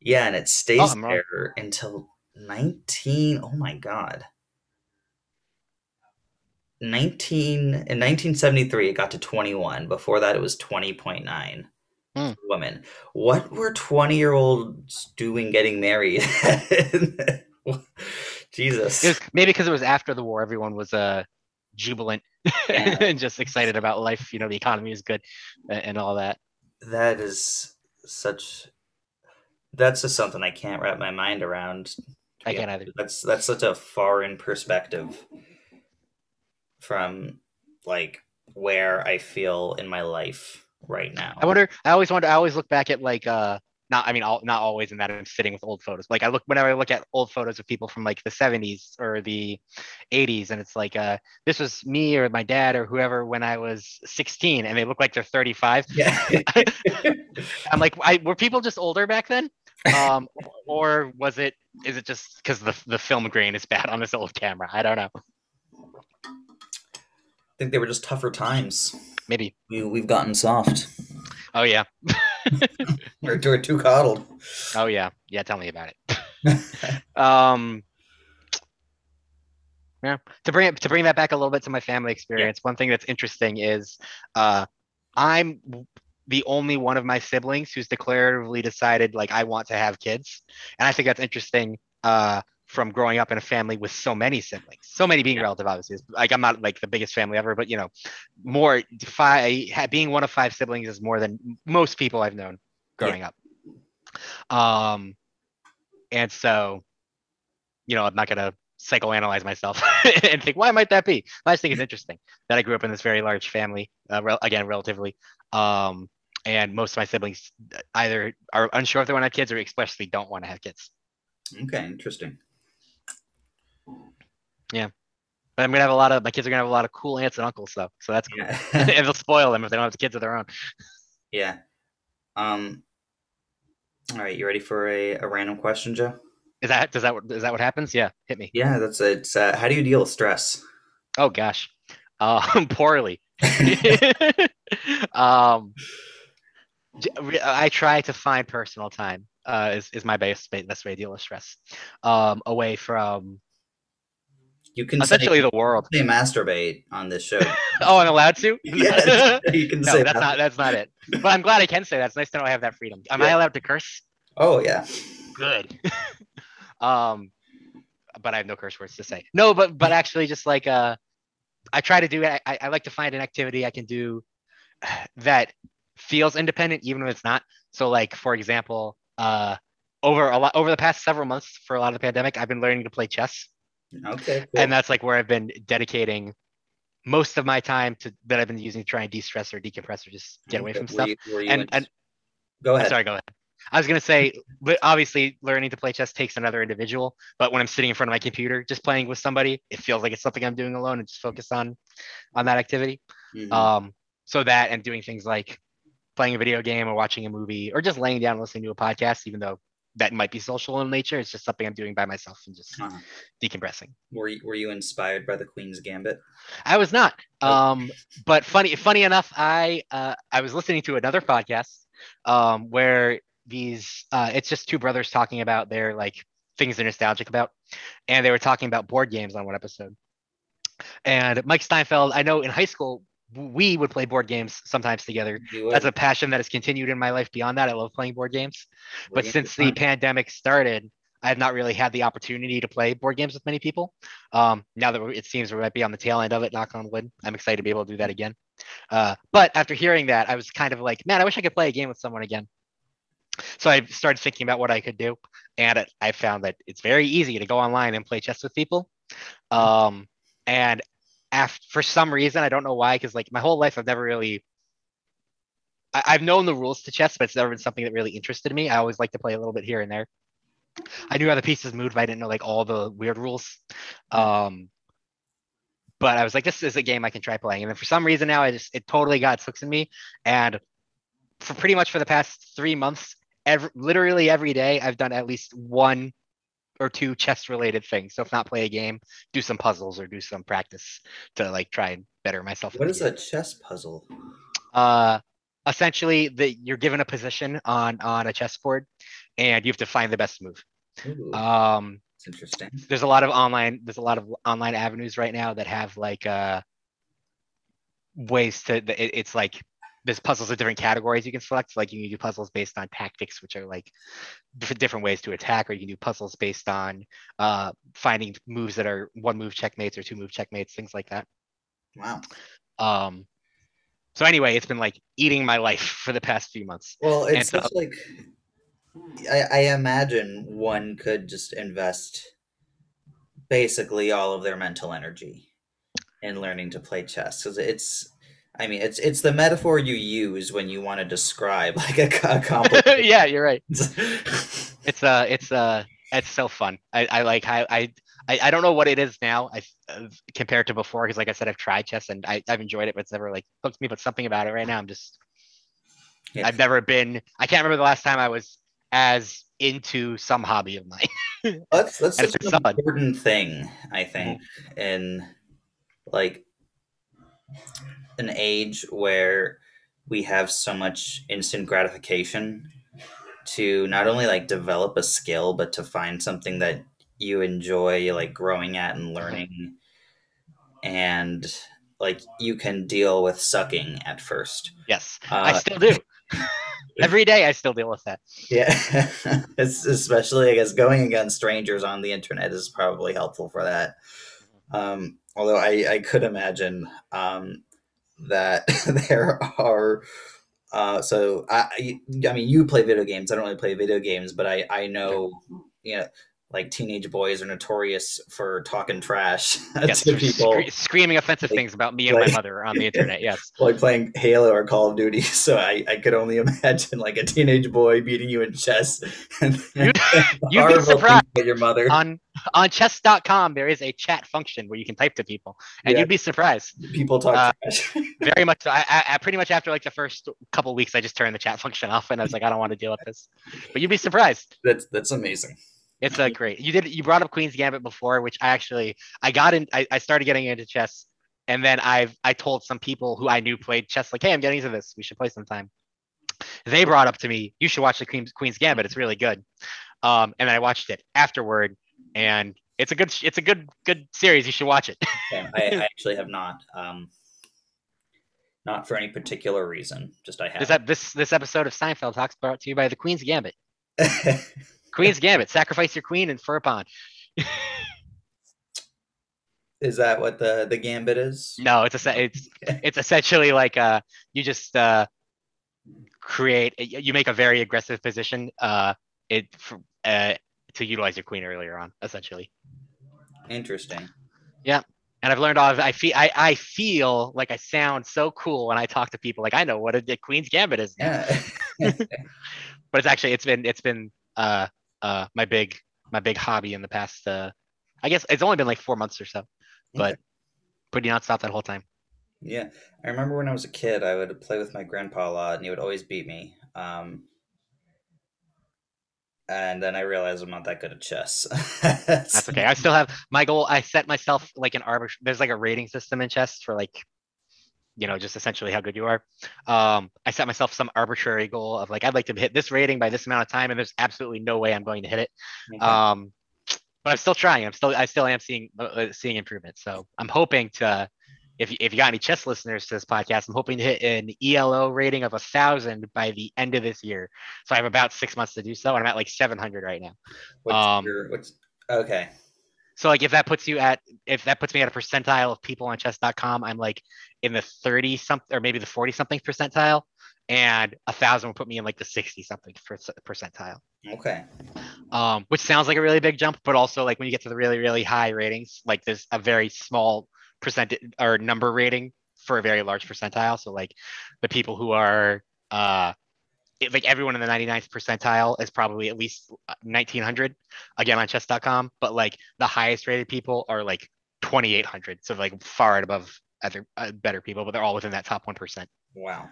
Yeah, and it stays Oh, wrong. there until 19 oh my god. 19 in 1973 it got to 21. Before that it was 20.9 Hmm. for women. What were 20-year-olds doing getting married? [laughs] Jesus. Was, maybe because it was after the war, everyone was uh jubilant [laughs] Yeah. and just excited about life. You know, the economy is good and, and all that. That is such that's just something I can't wrap my mind around. I can't honest. either. That's that's such a foreign perspective from like where I feel in my life right now. I wonder. I always wonder. I always look back at like uh not. I mean, all, not always in that I'm sitting with old photos. Like I look whenever I look at old photos of people from like the 70s or the 80s, and it's like uh this was me or my dad or whoever when I was 16, and they look like they're 35. Yeah. [laughs] I'm like, I, were people just older back then? Um, or was it? Is it just because the the film grain is bad on this old camera? I don't know. I think they were just tougher times. Maybe. We, we've gotten soft. Oh yeah. [laughs] We're, we're too coddled. Oh yeah. Yeah. Tell me about it. [laughs] um. Yeah. To bring it to bring that back a little bit to my family experience, one thing that's interesting is, uh, I'm the only one of my siblings who's declaratively decided like I want to have kids, and I think that's interesting. Uh, from growing up in a family with so many siblings, so many being Yeah. relative, obviously. Like I'm not like the biggest family ever, but you know, more five being one of five siblings is more than most people I've known growing up. Um, and so, you know, I'm not gonna psychoanalyze myself [laughs] and think why might that be. I just think it's interesting that I grew up in this very large family. Uh, rel- again, relatively. Um, and most of my siblings either are unsure if they want to have kids or expressly don't want to have kids. Okay, interesting. But I'm gonna have a lot of my kids are gonna have a lot of cool aunts and uncles though, so that's cool. Yeah. [laughs] and they'll spoil them if they don't have the kids of their own. yeah. Um. All right, you ready for a, a random question, Joe? Is that does that is that what happens? Yeah, hit me. Yeah, that's it. It's, uh, how do you deal with stress? Oh gosh, [laughs] [laughs] um, poorly. um, I try to find personal time. Uh, is, is my best best way to deal with stress. Um, away from You can essentially say, the world. say masturbate on this show. [laughs] Oh, I'm allowed to. [laughs] yes, you can [laughs] no, say that's that. not that's not it. But I'm glad I can say that. It's nice to know I have that freedom. Am I allowed to curse? Oh yeah. Good. um, but I have no curse words to say. No, but but actually, just like uh, I try to do. I, I like to find an activity I can do [sighs] that feels independent, even if it's not. So, like for example, uh, over a lot over the past several months for a lot of the pandemic, I've been learning to play chess, Okay. Cool. and that's like where I've been dedicating most of my time to that I've been using to try and de-stress or decompress or just get away Okay, from were stuff. you- were you And- in- and- go I'm ahead. sorry, go ahead. I was gonna say, but obviously, learning to play chess takes another individual. But when I'm sitting in front of my computer, just playing with somebody, it feels like it's something I'm doing alone and just focus on on that activity. Mhm. Um, so that and doing things like playing a video game or watching a movie or just laying down listening to a podcast, even though that might be social in nature, it's just something I'm doing by myself and just Uh-huh. decompressing. Were you, were you inspired by the Queen's Gambit? I was not. Oh. Um, but funny, funny enough, I uh, I was listening to another podcast um, where these uh, it's just two brothers talking about their like things they're nostalgic about, and they were talking about board games on one episode. And Mike Steinfeld, I know in high school we would play board games sometimes together. That's a passion that has continued in my life beyond that. I love playing board games. Board But games since the pandemic started, I have not really had the opportunity to play board games with many people. Um, now that it seems we might be on the tail end of it, knock on wood, I'm excited to be able to do that again. Uh, but after hearing that, I was kind of like, man, I wish I could play a game with someone again. So I started thinking about what I could do, and it, I found that it's very easy to go online and play chess with people. Um, and after, for some reason, I don't know why, because like my whole life, I've never really I, I've known the rules to chess, but it's never been something that really interested me. I always like to play a little bit here and there. I knew how the pieces moved, but I didn't know like all the weird rules. Um, but I was like, this is a game I can try playing. And then for some reason now, I just it totally got hooks in me. And for pretty much for the past three months, every literally every day, I've done at least one or two chess related things. So if not play a game, do some puzzles or do some practice to like try and better myself. What is a chess puzzle? Uh, essentially, that you're given a position on on a chessboard, and you have to find the best move. Ooh, Um, that's interesting. there's a lot of online there's a lot of online avenues right now that have like uh ways to it, it's like there's puzzles of different categories you can select. Like you can do puzzles based on tactics which are like different ways to attack or you can do puzzles based on uh finding moves that are one move checkmates or two move checkmates things like that. Wow. um so anyway it's been like eating my life [laughs] for the past few months. Well, it's uh, such like I, I imagine one could just invest basically all of their mental energy in learning to play chess because it's I mean it's it's the metaphor you use when you want to describe [laughs] like a, a complicated [laughs] yeah you're right. [laughs] It's uh it's uh it's so fun. I i like i i I, I don't know what it is now I uh, compared to before because like I said I've tried chess and I, I've enjoyed it but it's never like hooked me but something about it right now. I'm just Yeah. I've never been I can't remember the last time I was as into some hobby of mine. That's that's such an fun. important thing I think. In like an age where we have so much instant gratification to not only like develop a skill but to find something that you enjoy like growing at and learning. And like you can deal with sucking at first. Yes I Uh, still do. [laughs] Every day I still deal with that. Yeah [laughs] it's especially i guess going against strangers on the internet is probably helpful for that. Um although i i could imagine um that [laughs] there are uh so i i mean you play video games. I don't really play video games but i i know you know like teenage boys are notorious for talking trash [laughs] yes to people scre- screaming offensive Like- things about me and like- my mother on the internet yes [laughs] like playing Halo or Call of Duty. [laughs] So I, I could only imagine like a teenage boy beating you in chess. And, You'd- you'd be surprised. your mother. on on chess.com there is a chat function where you can type to people and Yeah. you'd be surprised People talk uh, trash. very much so. I, I, I pretty much after like the first couple weeks i just turned the chat function off and i was like i don't want to deal with this but you'd be surprised that's that's amazing. It's a great you did you brought up queen's gambit before which i actually i got in i, I started getting into chess and then i've i told some people who i knew played chess like hey i'm getting into this we should play sometime they brought up to me you should watch the queen's, queen's gambit it's really good um, and then i watched it afterward and it's a good it's a good good series you should watch it [laughs] Okay, I, I actually have not. Um, not for any particular reason. Just I this have. ep- this this episode of seinfeld talks brought to you by the queen's gambit [laughs] queen's gambit sacrifice your queen and for a pawn [laughs] is that what the the gambit is? No, it's a it's it's essentially like uh you just uh create you make a very aggressive position uh it for, uh to utilize your queen earlier on essentially. Interesting. Yeah. And I've learned all of I feel I, I feel like I sound so cool when I talk to people like I know what a, the queen's gambit is. Yeah. [laughs] [laughs] But it's actually it's been it's been uh uh my big my big hobby in the past uh I guess it's only been like 4 months or so. But Okay. pretty nonstop that whole time. Yeah, I remember when I was a kid, I would play with my grandpa a lot, and he would always beat me. Um, and then I realized I'm not that good at chess. [laughs] That's okay. I still have my goal. I set myself like an arbit. There's like a rating system in chess for like, you know, just essentially how good you are. Um, I set myself some arbitrary goal of like I'd like to hit this rating by this amount of time, and there's absolutely no way I'm going to hit it. Okay. Um, but I'm still trying. I'm still I still am seeing uh, uh, seeing improvement. So I'm hoping to. If you, if you got any chess listeners to this podcast, I'm hoping to hit an ELO rating of a thousand by the end of this year. So I have about six months to do so, and I'm at like 700 right now. what's um, your, what's okay? So like if that puts you at if that puts me at a percentile of people on chess.com, I'm like in the 30 something or maybe the 40 something percentile. And a thousand would put me in like the 60 something percentile. Okay. Um, which sounds like a really big jump, but also like when you get to the really, really high ratings, like there's a very small percent or number rating for a very large percentile. So like the people who are uh it, like everyone in the 99th percentile is probably at least 1900 again on chess.com but like the highest rated people are like 2800 so like far and above other uh, better people but they're all within that top 1% Wow.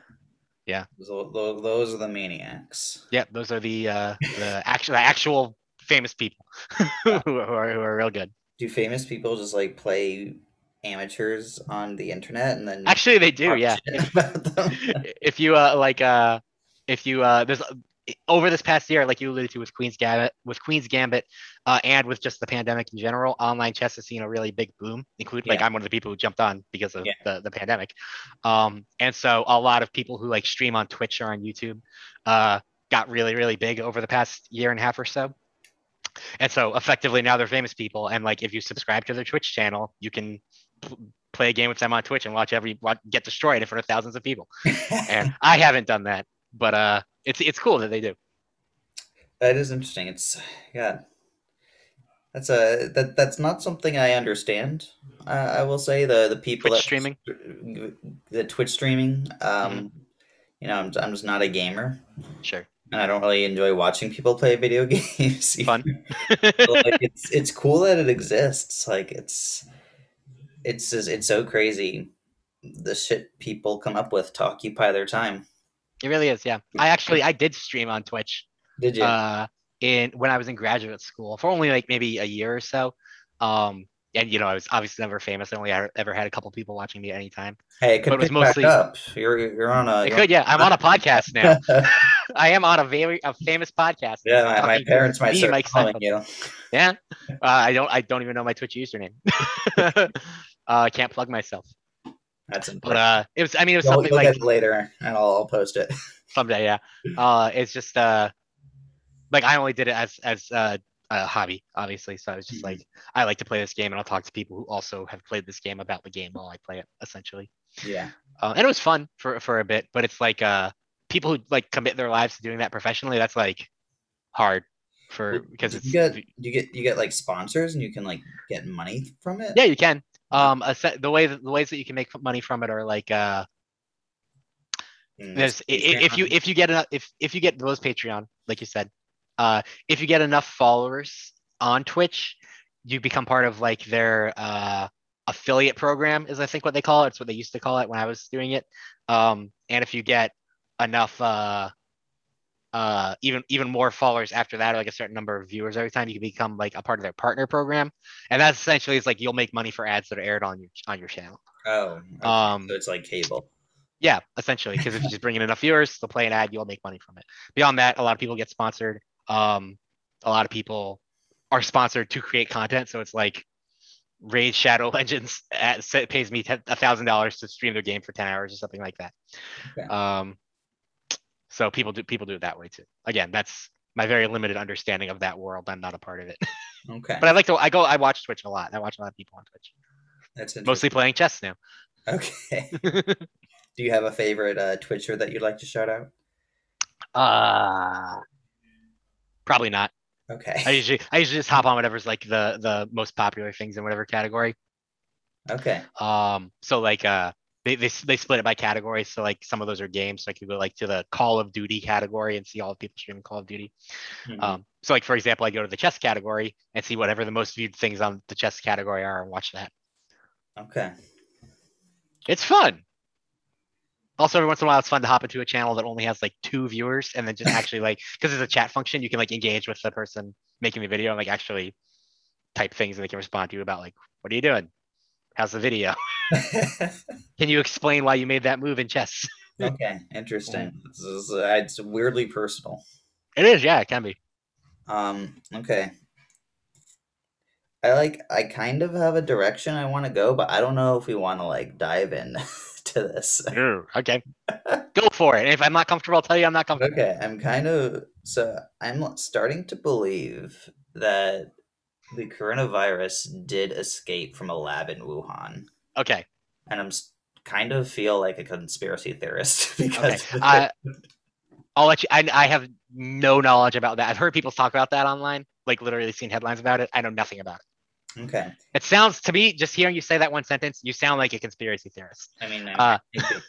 Yeah. So, those are the maniacs. yeah those are the uh the actual the actual famous people [laughs] who, are, who are real good Do famous people just like play amateurs on the internet and then actually they do yeah shit [laughs] about them? if you uh like uh if you uh there's over this past year like you alluded to with queen's gambit with queen's gambit uh and with just the pandemic in general online chess has seen a really big boom including like i'm one of the people who jumped on because of Yeah. the, the pandemic. Um and so a lot of people who like stream on twitch or on youtube uh got really really big over the past year and a half or so. And so effectively now they're famous people and like if you subscribe to their twitch channel you can play a game with them on twitch and watch every watch, get destroyed in front of thousands of people. [laughs] And I haven't done that, but uh, it's it's cool that they do. that is interesting. It's yeah. That's a that that's not something I understand. Uh, I will say the the people Twitch that streaming? the Twitch streaming. Um, you know, I'm I'm just not a gamer, Sure, and I don't really enjoy watching people play video [laughs] games. fun. [laughs] Like, it's it's cool that it exists. Like it's it's just, it's so crazy the shit people come up with to occupy their time. It really is. Yeah, I actually I did stream on Twitch Did you? uh, in when I was in graduate school for only like maybe a year or so. Um, and you know I was obviously never famous. I only ever had a couple people watching me at any time. hey, it could but it was mostly- back up. You're you're on a. I you're could, yeah. I'm on a [laughs] podcast now. I am on a very a famous podcast. yeah, my, my parents might start Mike calling Seinfeld. you. Yeah, uh, I don't I don't even know my Twitch username. [laughs] uh, I can't plug myself. That's But uh, it was I mean it was you'll, something you'll like get it later, and I'll, I'll post it. [laughs] someday yeah uh it's just uh like i only did it as as uh, a hobby obviously so i was just Mhm. like i like to play this game and i'll talk to people who also have played this game about the game while i play it essentially Yeah. uh, and it was fun for for a bit but it's like uh people who like commit their lives to doing that professionally that's like hard for because Do it's you get you get you get like sponsors, and you can like get money from it. yeah you can um a set, the way that the ways that you can make money from it are like uh Mm, there's i- i- if you if you get enough if if you get those patreon like you said uh if you get enough followers on twitch you become part of like their uh affiliate program is i think what they call it. It's what they used to call it when i was doing it. Um and if you get enough uh uh even even more followers after that or like a certain number of viewers every time you can become like a part of their partner program and that's essentially it's like you'll make money for ads that are aired on your on your channel oh, okay. um so it's like cable. yeah, essentially, because if you just bring in enough viewers, they'll play an ad, you'll make money from it. Beyond that, a lot of people get sponsored. Um, a lot of people are sponsored to create content. So it's like Raid Shadow [laughs] Legends at, sa- pays me a thousand dollars to stream their game for ten hours or something like that. Okay. Um, so people do people do it that way too. Again, that's my very limited understanding of that world. I'm not a part of it, [laughs] Okay, but I like to. I go. I watch Twitch a lot. I watch a lot of people on Twitch, that's mostly playing chess now. Okay. [laughs] Do you have a favorite uh, Twitcher that you'd like to shout out? Uh probably not. Okay. I usually I usually just hop on whatever's like the the most popular things in whatever category. Okay. Um, so like uh they, they they split it by categories. So like some of those are games. So I could go like to the Call of Duty category and see all the people streaming Call of Duty. Mhm. Um, so like for example, I go to the chess category and see whatever the most viewed things on the chess category are and watch that. okay. It's fun. Also, every once in a while, it's fun to hop into a channel that only has like two viewers and then just [laughs] actually like because there's a chat function, you can like engage with the person making the video and like actually type things and they can respond to you about like, what are you doing? How's the video? [laughs] [laughs] Can you explain why you made that move in chess? [laughs] okay. Interesting. This is, uh, it's weirdly personal. It is, yeah, it can be. Um. Okay. I like. I kind of have a direction I want to go, but I don't know if we want to like dive in to this. Okay, go for it. If I'm not comfortable, I'll tell you I'm not comfortable. Okay, I'm kind of so I'm starting to believe that the coronavirus did escape from a lab in Wuhan, Okay, and I'm kind of feel like a conspiracy theorist [laughs] okay. because I, I'll let you. I, I have no knowledge about that. I've heard people talk about that online, like literally seen headlines about it. I know nothing about it. okay, It sounds to me, just hearing you say that one sentence, you sound like a conspiracy theorist. I mean, Uh, I think it-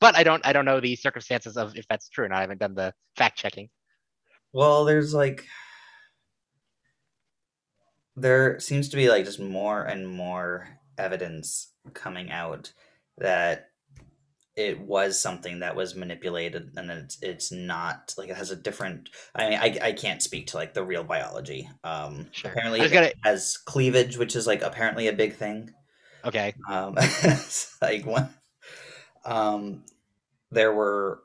but I don't I don't know the circumstances of if that's true or not. I haven't done the fact checking. Well, there's like there seems to be like just more and more evidence coming out that it was something that was manipulated and it's it's not like it has a different i mean i, I can't speak to like the real biology um Sure. apparently it gonna- has cleavage which is like apparently a big thing Okay. um [laughs] like one um there were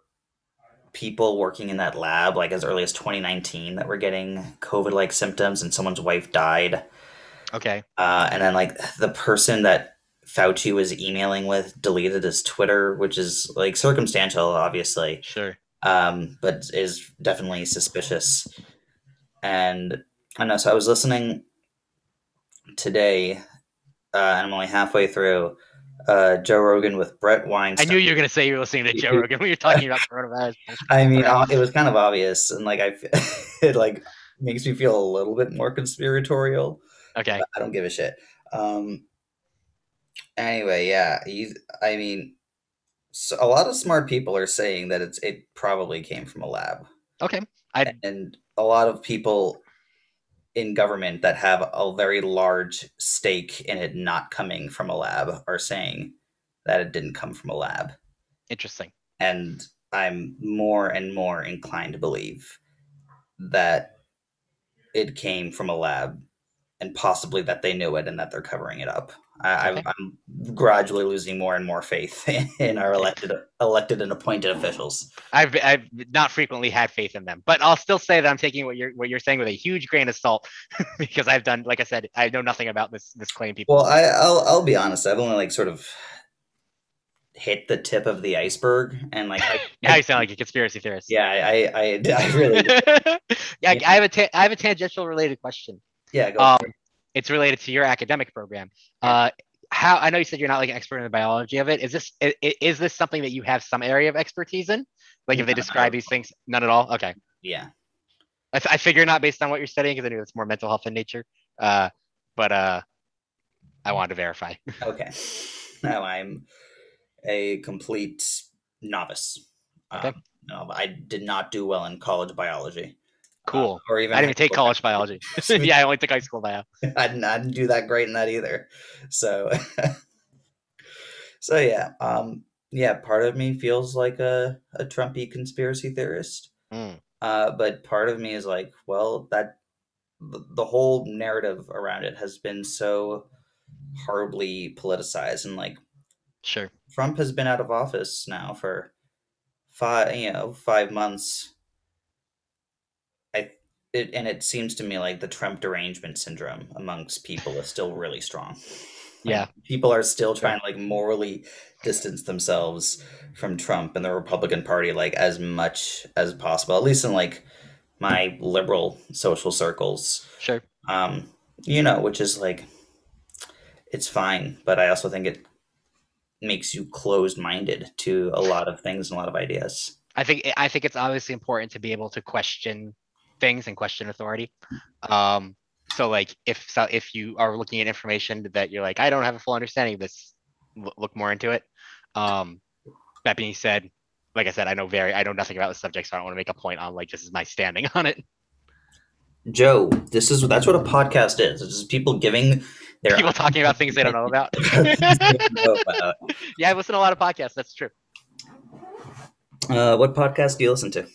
people working in that lab like as early as 2019 that were getting covid like symptoms and someone's wife died Okay. uh, and then like the person that Fauci was emailing with deleted his Twitter, which is like circumstantial, obviously, Sure. um, but is definitely suspicious. And I know, so I was listening today, uh, and I'm only halfway through uh, Joe Rogan with Bret Weinstein. I knew you were gonna say you were listening to Joe Rogan when you were talking about coronavirus. [laughs] I mean, uh, it was kind of obvious, and like I, [laughs] it like makes me feel a little bit more conspiratorial. Okay. I don't give a shit. Um. Anyway, yeah, he's. I mean, so a lot of smart people are saying that it's it probably came from a lab, Okay. I and a lot of people in government that have a very large stake in it not coming from a lab are saying that it didn't come from a lab, interesting. and I'm more and more inclined to believe that it came from a lab and possibly that they knew it and that they're covering it up. I, Okay. I, I'm gradually losing more and more faith [laughs] in our elected, elected and appointed officials. I've I've not frequently had faith in them, but I'll still say that I'm taking what you're what you're saying with a huge grain of salt [laughs] because I've done, like I said, I know nothing about this this claim. People. Well, I, I'll, I'll be honest. I've only like sort of hit the tip of the iceberg, and like, I, [laughs] now you sound like a conspiracy theorist. yeah, I, I, I really, yeah, I- I have a ta- I have a tangential related question. yeah. Go Um. It's related to your academic program. Uh, how I know you said you're not like an expert in the biology of it. Is this i- i- is this something that you have some area of expertise in? Like if they describe these things, none at all. Okay, yeah. I, figure not based on what you're studying because I knew it's more mental health in nature. Uh, but uh, I wanted to verify. [laughs] Okay. Now I'm a complete novice. Okay. Um, no, I did not do well in college biology. Uh, Cool. or even I didn't even take college biology. [laughs] yeah, I only took high school bio. [laughs] I didn't, I didn't do that great in that either. So, [laughs] so yeah, um, yeah. Part of me feels like a a Trumpy conspiracy theorist, Mm, uh, but part of me is like, well, that the, the whole narrative around it has been so horribly politicized, and like sure. Trump has been out of office now for five, you know, five months. It, and it seems to me like the Trump derangement syndrome amongst people is still really strong. Like, Yeah. people are still trying to like morally distance themselves from Trump and the Republican Party like as much as possible. At least in like my liberal social circles, Sure. um, you know, which is like it's fine, but I also think it makes you closed minded to a lot of things and a lot of ideas. I think I think it's obviously important to be able to question things and question authority. Um, so like if so if you are looking at information that you're like I don't have a full understanding of this, look more into it. Um, that being said, like I said, I know very I know nothing about the subject, so I don't want to make a point on like this is my standing [laughs] on it. Joe, this is that's what a podcast is. It's just people giving their People talking about things they don't know about. [laughs] Things they don't know about. [laughs] yeah, I listen to a lot of podcasts. That's true. Uh, what podcast do you listen to?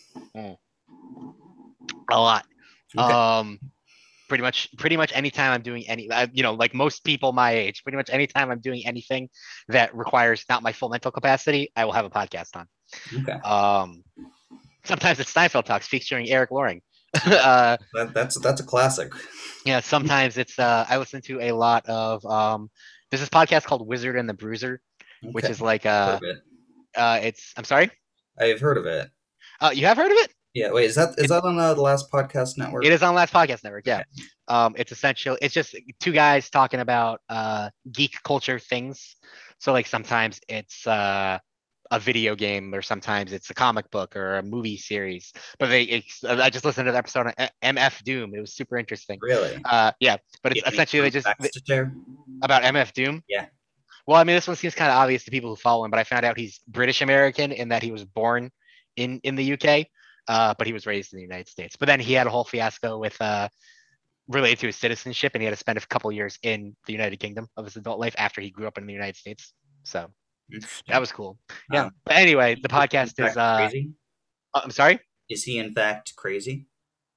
A lot. Okay. Um, pretty much, pretty much anytime I'm doing any, uh, you know, like most people my age, pretty much anytime I'm doing anything that requires not my full mental capacity, I will have a podcast on. Okay, Um, sometimes it's Steinfeld Talks featuring Eric Loring. [laughs] uh, that, that's that's a classic. yeah, sometimes it's uh, I listen to a lot of um, there's this podcast called Wizard and the Bruiser, which is like uh, it. uh, it's I'm sorry, I've heard of it. uh, you have heard of it? Yeah, wait, is that is that on uh, the last podcast network? It is on Last Podcast Network. Yeah. Um, it's essential. It's just two guys talking about uh, geek culture things. So like sometimes it's uh, a video game, or sometimes it's a comic book or a movie series. But they, it's, I just listened to the episode on MF Doom. It was super interesting. Really? Uh, yeah, but it's essentially they just facts to share? about MF Doom. Yeah. Well, I mean, this one seems kind of obvious to people who follow him, but I found out he's British American in that he was born in in the UK, uh, but he was raised in the United States. But then he had a whole fiasco with uh, related to his citizenship, and he had to spend a couple years in the United Kingdom of his adult life after he grew up in the United States. So that was cool. Yeah. Um, but anyway, the podcast is. Uh, crazy. uh, I'm sorry. Is he in fact crazy?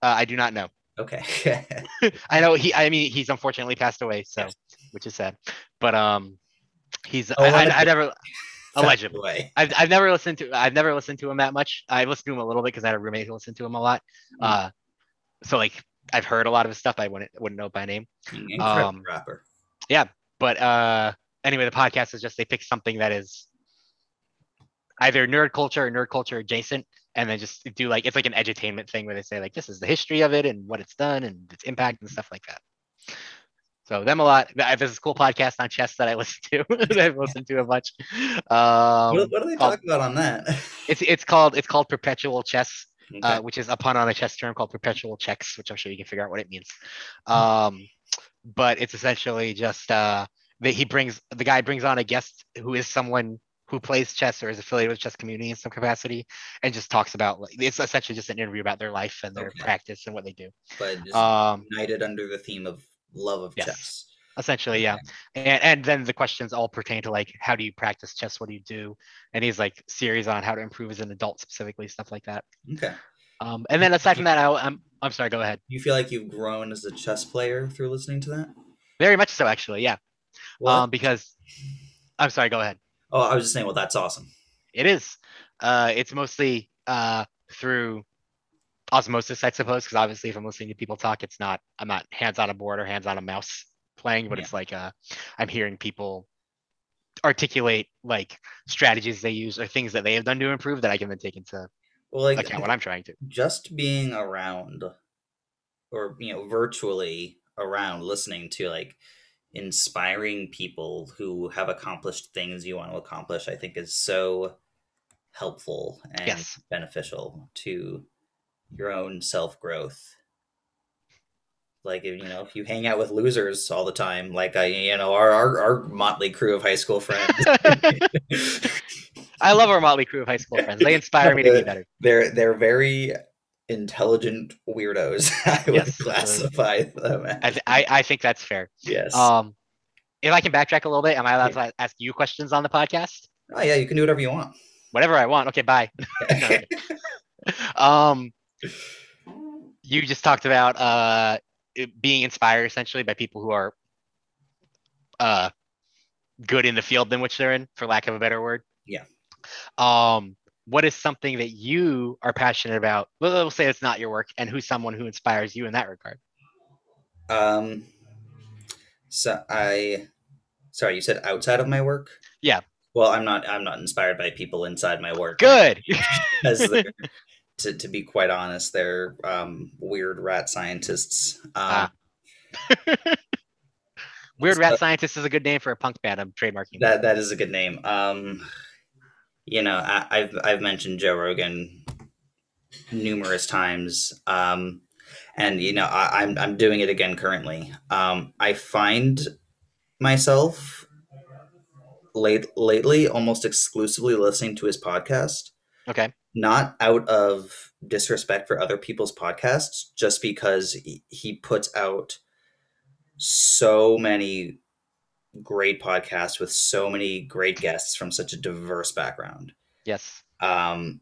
Uh, I do not know. [laughs] Okay. [laughs] I know he. I mean, he's unfortunately passed away, so which is sad. But um, he's. Oh, I, I, I never. Allegedly. I've, I've never listened to I've never listened to him that much. I listened to him a little bit because I had a roommate who listened to him a lot. Mm. Uh, so like I've heard a lot of his stuff. I wouldn't wouldn't know by name. Um, rapper. But uh, anyway, the podcast is just they pick something that is either nerd culture or nerd culture adjacent, and then just do like it's like an edutainment thing where they say like this is the history of it and what it's done and its impact and stuff like that. So them a lot. There's this cool podcast on chess that I [laughs] listen to. [laughs] that I've listened to a bunch. Um, what, what do they called- talk about on that? [laughs] it's it's called it's called perpetual chess uh, which is a pun on a chess term called perpetual checks, which I'm sure you can figure out what it means. Um, but it's essentially just uh, that he brings the guy brings on a guest who is someone who plays chess or is affiliated with chess community in some capacity, and just talks about like it's essentially just an interview about their life and their Okay. practice and what they do. but just Um, united under the theme of love of Yes. chess. essentially, yeah. And and then the questions all pertain to like how do you practice chess? What do you do? And he's like series on how to improve as an adult specifically, stuff like that. Okay. Um, and then aside from that, I, I'm I'm sorry, go ahead. You feel like you've grown as a chess player through listening to that? Very much so, actually. Yeah. Well, Um, because I'm sorry. Go ahead. oh, I was just saying. Well, that's awesome. It is. Uh, it's mostly uh through osmosis, I suppose, because obviously, if I'm listening to people talk, it's not I'm not hands on a board or hands on a mouse playing, but Yeah. it's like uh, I'm hearing people articulate like strategies they use or things that they have done to improve that I can then take into Well, like account what I'm trying to. just being around, or you know, virtually around, listening to like inspiring people who have accomplished things you want to accomplish, I think is so helpful and Yes. beneficial to your own self growth. Like if you know, if you hang out with losers all the time, like I, you know, our our, our motley crew of high school friends, [laughs] I love our motley crew of high school friends. They inspire me to be better. they're they're very intelligent weirdos. [laughs] I would Yes. classify them as. I, I I think that's fair. yes. Um, if I can backtrack a little bit, am I allowed to ask you questions on the podcast? oh yeah, you can do whatever you want. Whatever I want. Okay, bye. [laughs] um, you just talked about uh being inspired essentially by people who are uh good in the field in which they're in, for lack of a better word. Yeah. Um, what is something that you are passionate about? Well, we'll say it's not your work, and who's someone who inspires you in that regard? um. So I, sorry, you said outside of my work. Yeah. Well, I'm not. I'm not inspired by people inside my work. Good. [laughs] Because they're- to to be quite honest, they're um, weird rat scientists. Um, Ah. [laughs] Weird Rat Scientist is a good name for a punk band. I'm trademarking. That that is a good name. Um, you know, I, I've I've mentioned Joe Rogan numerous times, um, and you know, I, I'm I'm doing it again currently. Um, I find myself late lately almost exclusively listening to his podcast, Okay. Not out of disrespect for other people's podcasts, just because he, puts out so many great podcasts with so many great guests from such a diverse background. Yes. Um,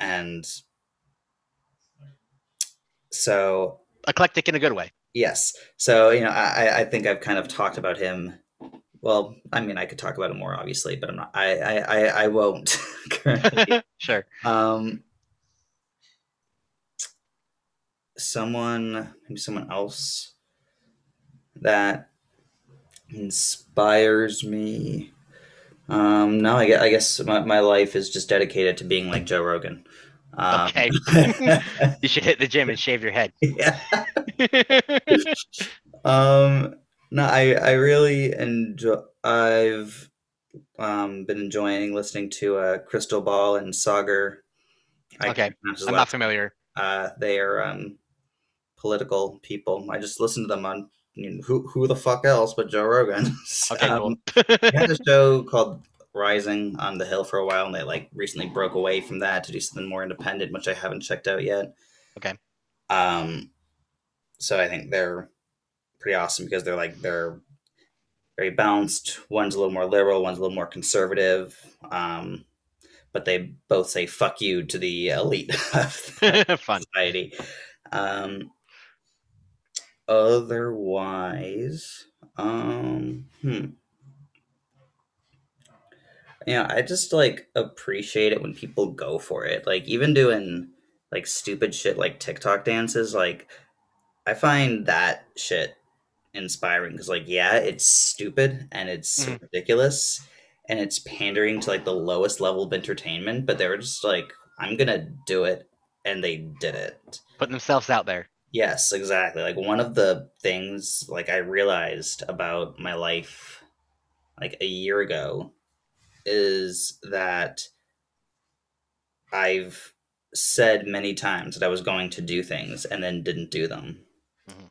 and so Eclectic in a good way. yes, so you know, I- I think I've kind of talked about him. Well, I mean, I could talk about it more, obviously, but I'm not. I I I, I won't [laughs] [laughs] sure. Um, someone, maybe someone else that inspires me. Um, no, I guess, I guess my, my life is just dedicated to being like Joe Rogan. Um, Okay. [laughs] You should hit the gym and shave your head. yeah. Um, no, I, I really enjoy, I've um, been enjoying listening to uh, Krystal Ball and Saagar. I Okay, can't pronounce his I'm not familiar. uh, they are um, political people. I just listen to them on you know, who who the fuck else but Joe Rogan? [laughs] Okay, Um, cool. they had a show called Rising on the Hill for a while, and they like recently broke away from that to do something more independent, which I haven't checked out yet. Okay. Um, so I think they're pretty awesome because they're like they're very balanced. One's a little more liberal, one's a little more conservative. Um, but they both say "fuck you" to the elite [laughs] of [laughs] Fun. society. Um, otherwise, um, hmm. Yeah, I just like appreciate it when people go for it. Like even doing like stupid shit like TikTok dances, like I find that shit inspiring because like yeah, it's stupid and it's Mhm. ridiculous and it's pandering to like the lowest level of entertainment, but they were just like, I'm gonna do it and they did it. Putting themselves out there. Yes, exactly. Like one of the things like I realized about my life like a year ago is that I've said many times that I was going to do things and then didn't do them. Mhm.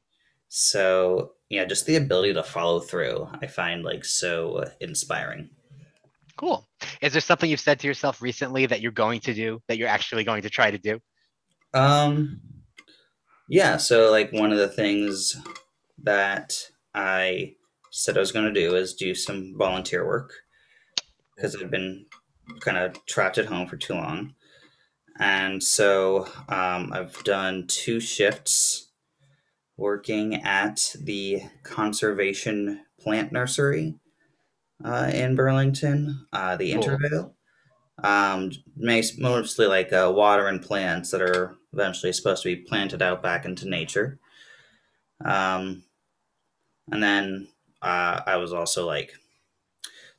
So, yeah, just the ability to follow through, I find like so inspiring. Cool. Is there something you've said to yourself recently that you're going to do that you're actually going to try to do? Um yeah, so like one of the things that I said I was going to do is do some volunteer work because I've been kind of trapped at home for too long. And so um, I've done two shifts working at the conservation plant nursery uh, in Burlington, uh, the Cool. Intervale. Um, mostly like uh, water and plants that are eventually supposed to be planted out back into nature. Um, and then uh, I was also like,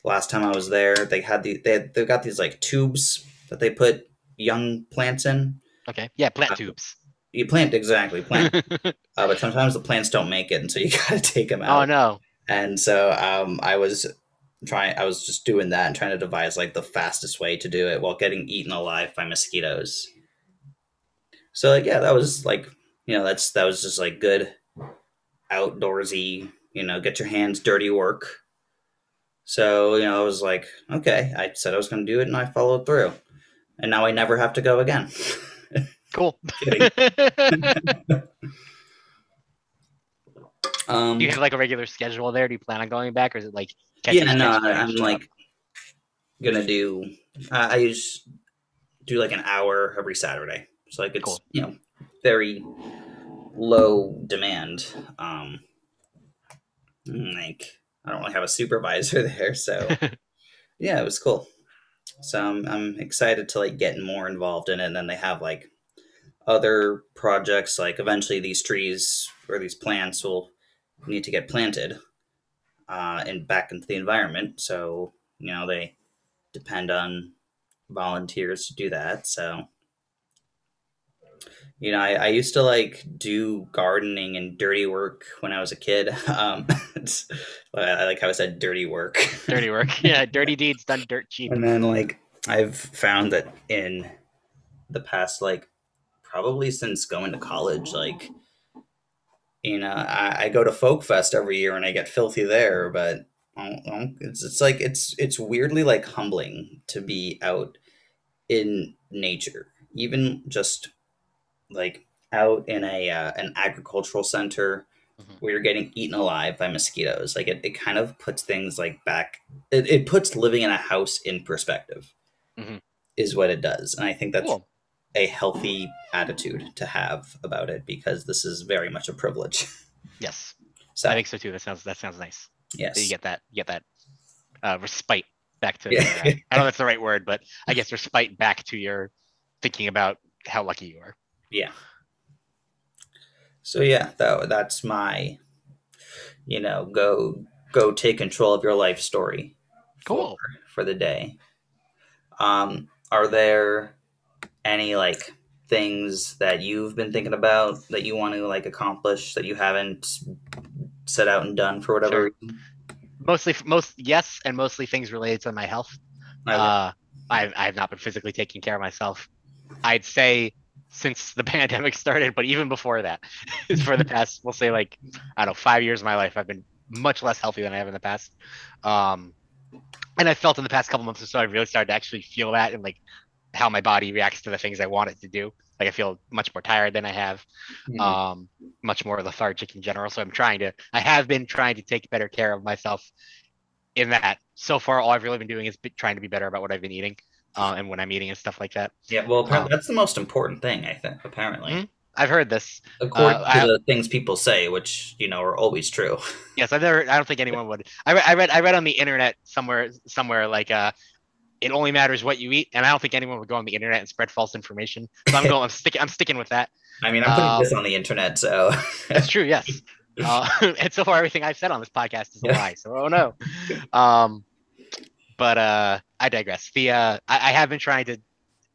last time I was there, they had the they had, they've got these like tubes that they put young plants in. Okay. Yeah, Uh, plant tubes. You plant exactly plant, [laughs] uh, but sometimes the plants don't make it, and so you [laughs] gotta take them out. oh no. And so um, I was trying, I was just doing that and trying to devise like the fastest way to do it while getting eaten alive by mosquitoes. So like, yeah, that was like, you know, that's that was just like good outdoorsy, you know, get your hands dirty work. So you know, I was like, okay, I said I was going to do it, and I followed through, and now I never have to go again. [laughs] Cool. Kidding. [laughs] Do um, you have like a regular schedule there? Do you plan on going back, or is it like catching yeah, no, I- I'm footage? like gonna do. Uh, I use do like an hour every Saturday, so like it's Cool. you know very low demand. Um, like I don't really have a supervisor [laughs] there, so [laughs] yeah, it was cool. So I'm, I'm excited to like get more involved in it, and then they have like other projects. Like eventually, these trees or these plants will need to get planted uh, and back into the environment. So you know they depend on volunteers to do that. So you know, I, I used to like do gardening and dirty work when I was a kid. [laughs] Um, I like how I said dirty work. [laughs] dirty work. Yeah, dirty deeds done dirt cheap. And then like I've found that in the past like probably since going to college, like you know, I, I go to Folk Fest every year and I get filthy there, but I don't- it's it's like it's it's weirdly like humbling to be out in nature, even just like out in a uh, an agricultural center Mhm. where you're getting eaten alive by mosquitoes. Like it, it kind of puts things like back. It, it puts living in a house in perspective. Mhm. Is what it does, and I think that's Cool. A healthy attitude to have about it because this is very much a privilege. [laughs] Yes, So I think so too. That sounds that sounds nice. yes, So you get that you get that uh, respite back to. Yeah. uh, I don't know if that's the right word, but I [laughs] guess respite back to your thinking about how lucky you are. yeah. So yeah, that that's my, you know, go go take control of your life story. Cool. For, for the day. Um, are there any like things that you've been thinking about that you want to like accomplish that you haven't set out and done for whatever Sure. reason? Mostly, most yes, and mostly things related to my health. Okay. Uh, I've I've not been physically taking care of myself. I'd say since the [laughs] pandemic started, but even before that, [laughs] for the past, we'll say like, I don't know, five years of my life, I've been much less healthy than I have in the past. Um, and I felt in the past couple months or so, I really started to actually feel that and like how my body reacts to the things I want it to do. Like I feel much more tired than I have, Mhm. um, much more lethargic in general. So I'm trying to, I have been trying to take better care of myself in that. So far, all I've really been doing is be, trying to be better about what I've been eating uh, and when I'm eating and stuff like that. yeah, well, Um, that's the most important thing, I think. Apparently, Mhm. I've heard this. according Uh, to I- the things people say, which you know are always true. Yes, I've never. I don't think anyone would. I read. I read. I read on the internet somewhere. Somewhere like uh, it only matters what you eat, and I don't think anyone would go on the internet and spread false information. So I'm [laughs] going. I'm sticking. I'm sticking with that. I mean, I'm putting Um, this on the internet, so [laughs] That's true. Yes. [laughs] Uh, and so far, everything I've said on this podcast is a lie. So oh no. Um, but uh, I digress. The uh, I, I have been trying to.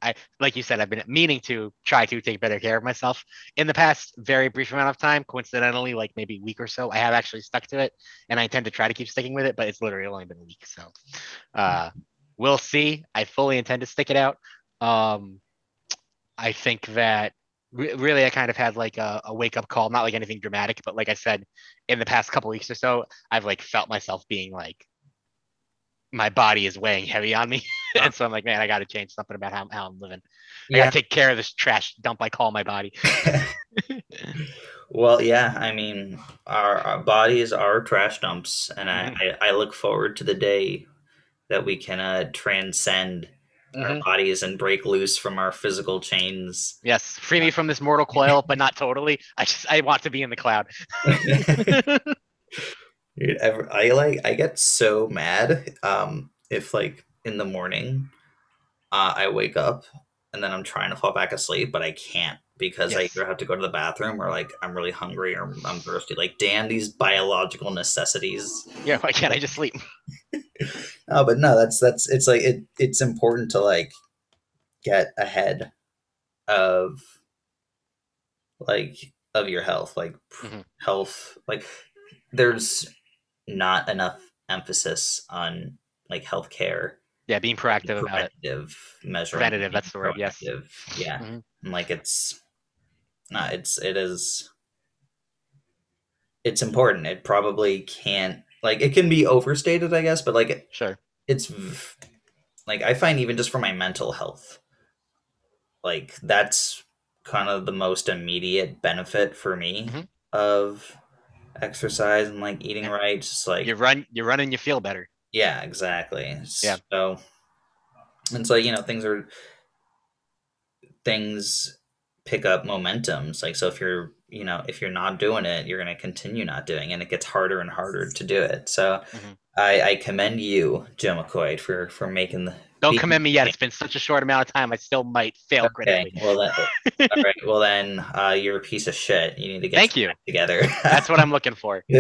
I like you said, I've been meaning to try to take better care of myself. In the past very brief amount of time, coincidentally, like maybe a week or so, I have actually stuck to it, and I intend to try to keep sticking with it. But it's literally only been a week, so uh, we'll see. I fully intend to stick it out. Um, I think that re- really I kind of had like a, a wake up call, not like anything dramatic, but like I said, in the past couple weeks or so, I've like felt myself being like my body is weighing heavy on me. [laughs] and so I'm like, man, I gotta change something about how, how I'm living. I yeah. gotta take care of this trash dump I call my body. [laughs] [laughs] well, yeah. I mean, our, our bodies are trash dumps, and I, I, I look forward to the day that we can uh, transcend our Mhm. bodies and break loose from our physical chains. Yes, free me from this mortal coil, but not totally. I just I want to be in the cloud. [laughs] Dude, ever, I like I get so mad um if like in the morning uh, I wake up and then I'm trying to fall back asleep but I can't because I either have to go to the bathroom or like I'm really hungry or I'm thirsty. Like damn these biological necessities. yeah, why can't I just sleep? [laughs] Oh, but no, that's that's it's like it it's important to like get ahead of like of your health, like Mhm. health. Like there's not enough emphasis on like healthcare, Yeah, being proactive about it. measures. Preventative, that's the word, yes. Yeah, Mhm. and like it's not. It's it is. It's important. It probably can't like it can be overstated, I guess, but like it, Sure. it's like I find even just for my mental health, like that's kind of the most immediate benefit for me Mhm. of exercise and like eating Yeah. right. Just like You run, you run, and you feel better. yeah, exactly. Yeah. So, and so you know things are things pick up momentums. Like so, if you're you know if you're not doing it, you're going to continue not doing, it, and it gets harder and harder to do it. So, Mhm. I, I commend you, Joe McCoy, for for making the. Don't being- commend me yet. It's been such a short amount of time. I still might fail Okay, critically. well then, [laughs] all right. Well then, uh, you're a piece of shit. You need to get Thank you. together. That's what I'm looking for. [laughs]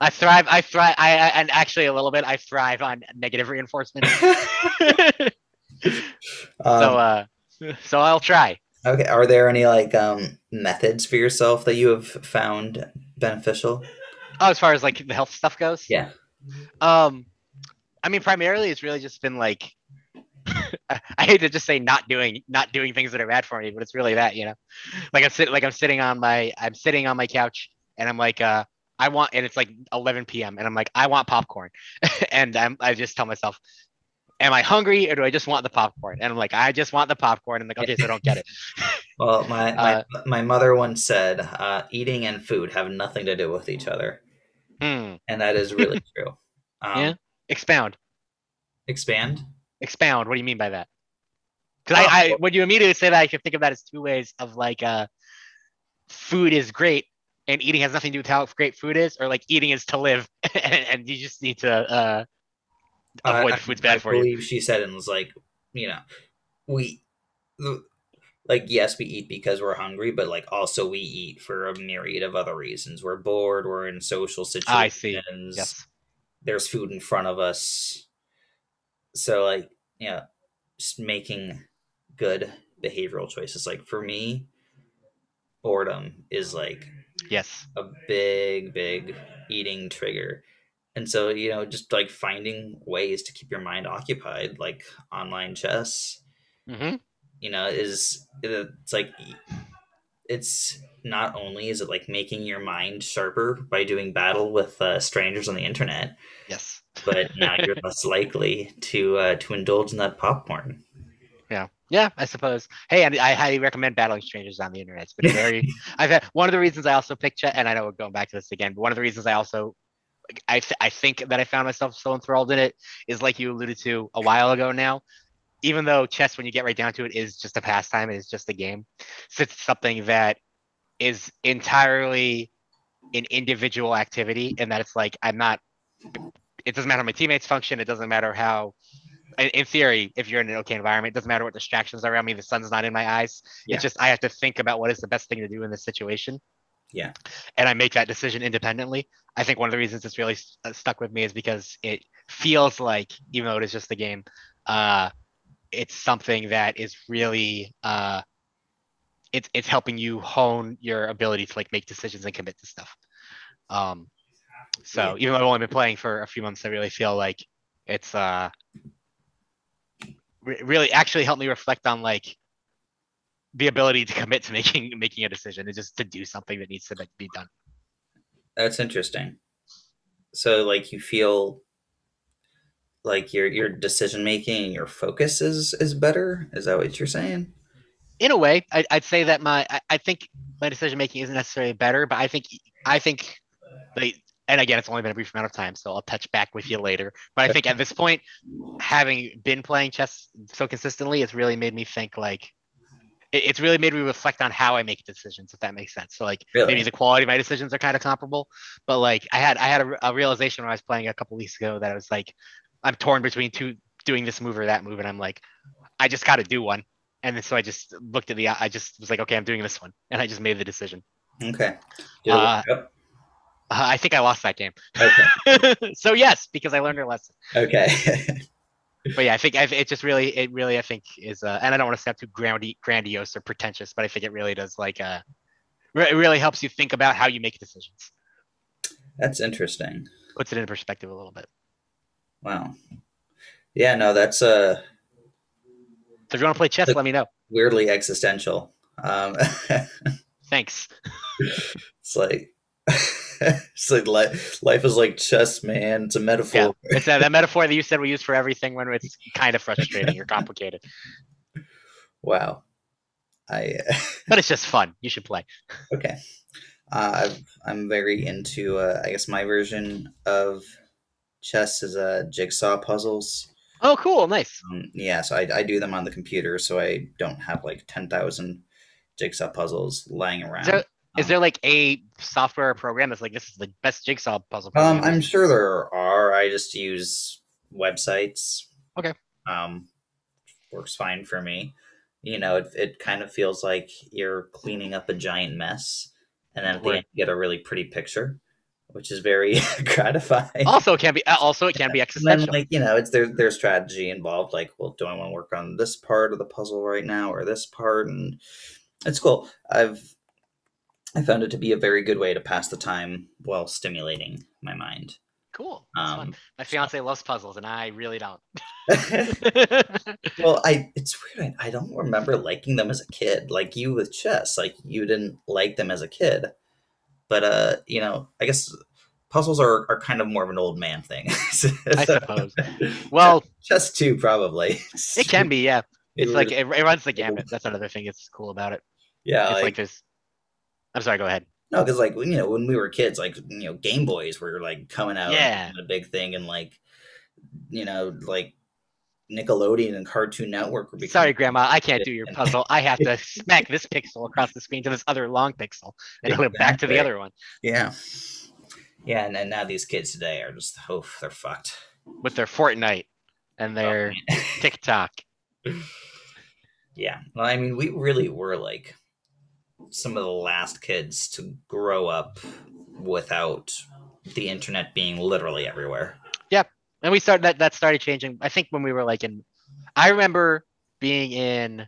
I thrive. I thrive. I, I and actually a little bit. I thrive on negative reinforcement. [laughs] so um, uh, so I'll try. Okay. Are there any like um methods for yourself that you have found beneficial? Oh, as far as like the health stuff goes. Yeah. Um, I mean, primarily it's really just been like. [laughs] I hate to just say not doing not doing things that are bad for me, but it's really that you know, like I'm sitting like I'm sitting on my I'm sitting on my couch and I'm like uh I want and it's like 11 p.m. and I'm like I want popcorn, [laughs] and I'm I just tell myself, am I hungry or do I just want the popcorn? And I'm like I just want the popcorn. And like okay, so I don't get it. [laughs] Well, my my, Uh, my mother once said, uh, "Eating and food have nothing to do with each other," Hmm. and that is really [laughs] true. Um, Yeah. Expound. Expand. Expound. What do you mean by that? Because I, I, when you immediately say that, I can think of that as two ways of like, uh, food is great and eating has nothing to do with how great food is, or like eating is to live, [laughs] and, and you just need to uh, avoid I- the food's I bad for you. believe she said and was like, you know, we like yes, we eat because we're hungry, but like also we eat for a myriad of other reasons. We're bored. We're in social situations. I see. Yes. There's food in front of us. So like, yeah, just making good behavioral choices. Like for me, boredom is like Yes. a big, big eating trigger. And so, you know, just like finding ways to keep your mind occupied, like online chess, hmm you know, is it's like it's not only is it like making your mind sharper by doing battle with uh, strangers on the internet, Yes. but now you're [laughs] less likely to uh, to indulge in that popcorn. Yeah. Yeah, I suppose. Hey, and I highly recommend battling strangers on the internet. It's been very. [laughs] I've had one of the reasons I also picked Chet, and I know we're going back to this again, but one of the reasons I also, I th- I think that I found myself so enthralled in it is like you alluded to a while ago now. Even though chess, when you get right down to it, is just a pastime, it is just a game. So it's something that is entirely an individual activity, and that it's like I'm not. It doesn't matter how my teammates function. It doesn't matter how in, in theory, if you're in an okay environment, it doesn't matter what distractions are around me. The sun's not in my eyes. Yeah. It's just I have to think about what is the best thing to do in this situation. Yeah. And I make that decision independently. I think one of the reasons it's really s- uh, stuck with me is because it feels like, even though it is just a game, uh, it's something that is really uh, it's it's helping you hone your ability to like make decisions and commit to stuff. Um, so even though I've only been playing for a few months, I really feel like it's uh re- really actually helped me reflect on like the ability to commit to making making a decision and just to do something that needs to be done. That's interesting. So like you feel like your your decision making your focus is is better. Is that what you're saying? In a way, I, I'd say that my I, I think my decision making isn't necessarily better, but I think I think like and again it's only been a brief amount of time, so I'll touch back with you later. But I think at this point, having been playing chess so consistently, it's really made me think like it- it's really made me reflect on how I make decisions, if that makes sense. So like Really? maybe the quality of my decisions are kind of comparable, but like I had I had a, a realization when I was playing a couple weeks ago that I was like, I'm torn between two doing this move or that move, and I'm like, I just got to do one. And then so I just looked at the I just was like, okay, I'm doing this one, and I just made the decision. Okay. Uh, out? Uh, I think I lost that game. Okay. [laughs] so yes, because I learned a lesson. Okay. [laughs] But yeah, I think I've, it just really, it really, I think is, uh, and I don't want to sound too grandi- grandiose or pretentious, but I think it really does like, uh, re- it really helps you think about how you make decisions. That's interesting. Puts it in perspective a little bit. Wow. Yeah, no, that's uh So if you want to play chess, let me know. weirdly existential. Um [laughs] Thanks. it's like [laughs] [laughs] it's like life, life is like chess, man. It's a metaphor. Yeah, it's uh, that metaphor that you said we use for everything when it's kind of frustrating or complicated, [laughs] Wow. I [laughs] but it's just fun. You should play. okay. Uh, I've, I'm very into. Uh, I guess my version of chess is uh, jigsaw puzzles. Oh, cool, nice. Um, yeah, so I, I do them on the computer, so I don't have like ten thousand jigsaw puzzles lying around. there- Is there like a software program that's like this is the best jigsaw puzzle? Um. I'm sure there are. I just use websites. Okay. Um, works fine for me. You know, it, it kind of feels like you're cleaning up a giant mess, and then at the end you get a really pretty picture, which is very [laughs] gratifying. Also, it can be uh, also it can be And then, existential. like you know, it's their their strategy involved. Like, well, do I want to work on this part of the puzzle right now, or this part? And it's cool. I've I found it to be a very good way to pass the time while stimulating my mind. Cool. Um, My fiance loves puzzles, and I really don't. well, [laughs] I it's weird. I, I don't remember liking them as a kid. Like you with chess, like you didn't like them as a kid. But uh, you know, I guess puzzles are, are kind of more of an old man thing. [laughs] I suppose. Well, [laughs] chess too, probably. it can be. Yeah, it's It like it, it runs the gamut. That's another thing that's cool about it. yeah, It's like, like this. I'm sorry. Go ahead. no, because like you know when we were kids, like you know Game Boys were like coming out, Yeah. a big thing, and like you know like Nickelodeon and Cartoon Network were Sorry, Grandma. I can't do your [laughs] puzzle. I have to smack this pixel across the screen to this other long pixel, and go back to the other one Yeah. Yeah, and, and now these kids today are just oh they're fucked. with their Fortnite and their Oh. TikTok. [laughs] yeah. Well, I mean, we really were like some of the last kids to grow up without the internet being literally everywhere. Yeah. And we started that that started changing. I think when we were like in, I remember being in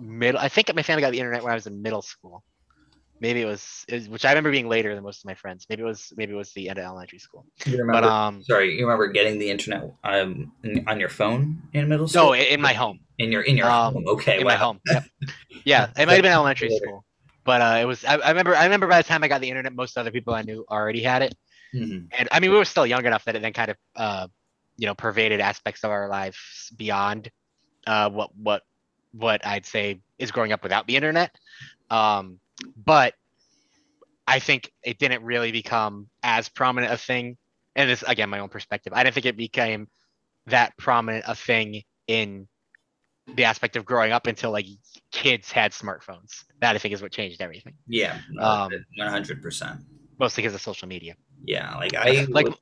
middle. I think my family got the internet when I was in middle school, maybe it was, it was- which I remember being later than most of my friends. Maybe it was maybe it was the end of elementary school. You But remember? um, sorry, you remember getting the internet um in- on your phone in middle school? no, in, my home, in your in your um, home. Okay, in wow. my home. Yep. Yeah, it might have been elementary Later. school, but uh, it was. I, I remember. I remember by the time I got the internet, most other people I knew already had it. Mhm. and I mean, we were still young enough that it then kind of, uh, you know, pervaded aspects of our lives beyond uh, what what what I'd say is growing up without the internet. Um, but I think it didn't really become as prominent a thing. And this again, my own perspective. I didn't think it became that prominent a thing in the aspect of growing up until like kids had smartphones. That I think is what changed everything, Yeah, Um, one hundred percent. mostly because of social media. Yeah, like I Like would-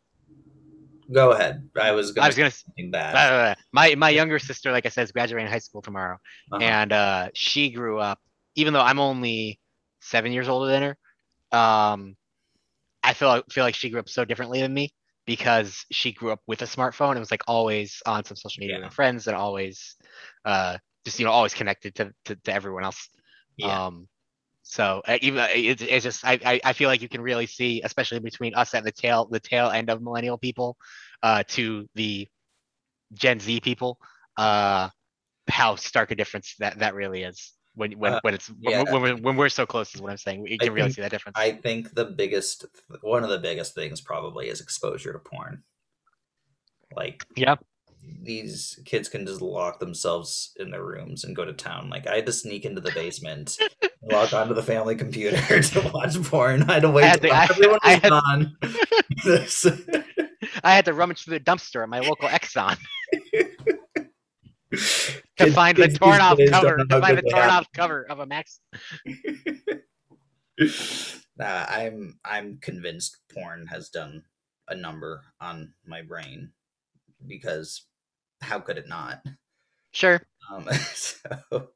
Go ahead. I was gonna I was say gonna something bad. Uh, my my younger sister, like I said, is graduating high school tomorrow, Uh-huh. and uh, she grew up. Even though I'm only seven years older than her, um, I feel feel like she grew up so differently than me because she grew up with a smartphone and was like always on some social media Yeah. with friends and always, uh, just you know always connected to to, to everyone else. yeah. Um, so uh, even uh, it's, it's just I, I I feel like you can really see, especially between us at the tail the tail end of millennial people, uh, to the Gen Z people, uh, how stark a difference that that really is when when Uh, when it's yeah. when, we're, when we're so close is what I'm saying. You I can really think- see that difference. I think the biggest, one of the biggest things probably is exposure to porn. Like, Yeah. these kids can just lock themselves in their rooms and go to town. Like, I had to sneak into the basement, [laughs] log onto the family computer [laughs] to watch porn. I had to wait had to- I- everyone I was had- gone. This- [laughs] I had to rummage through the dumpster at my local Exxon to find the torn off cover to find the torn off cover of a Max. [laughs] nah, I'm I'm convinced porn has done a number on my brain because how could it not? Sure. Um, [laughs] so,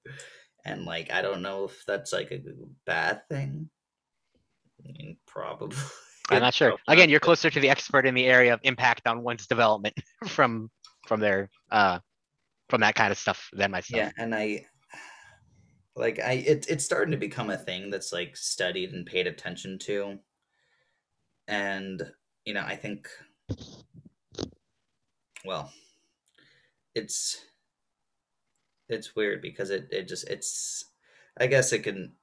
and like I don't know if that's like a bad thing. I mean, probably. I'm not sure. [laughs] Again, you're closer to the expert in the area of impact on one's development from from their uh from that kind of stuff than myself. Yeah, and I like I it, it's starting to become a thing that's like studied and paid attention to. And you know, I think well, it's it's weird because it it just it's I guess it can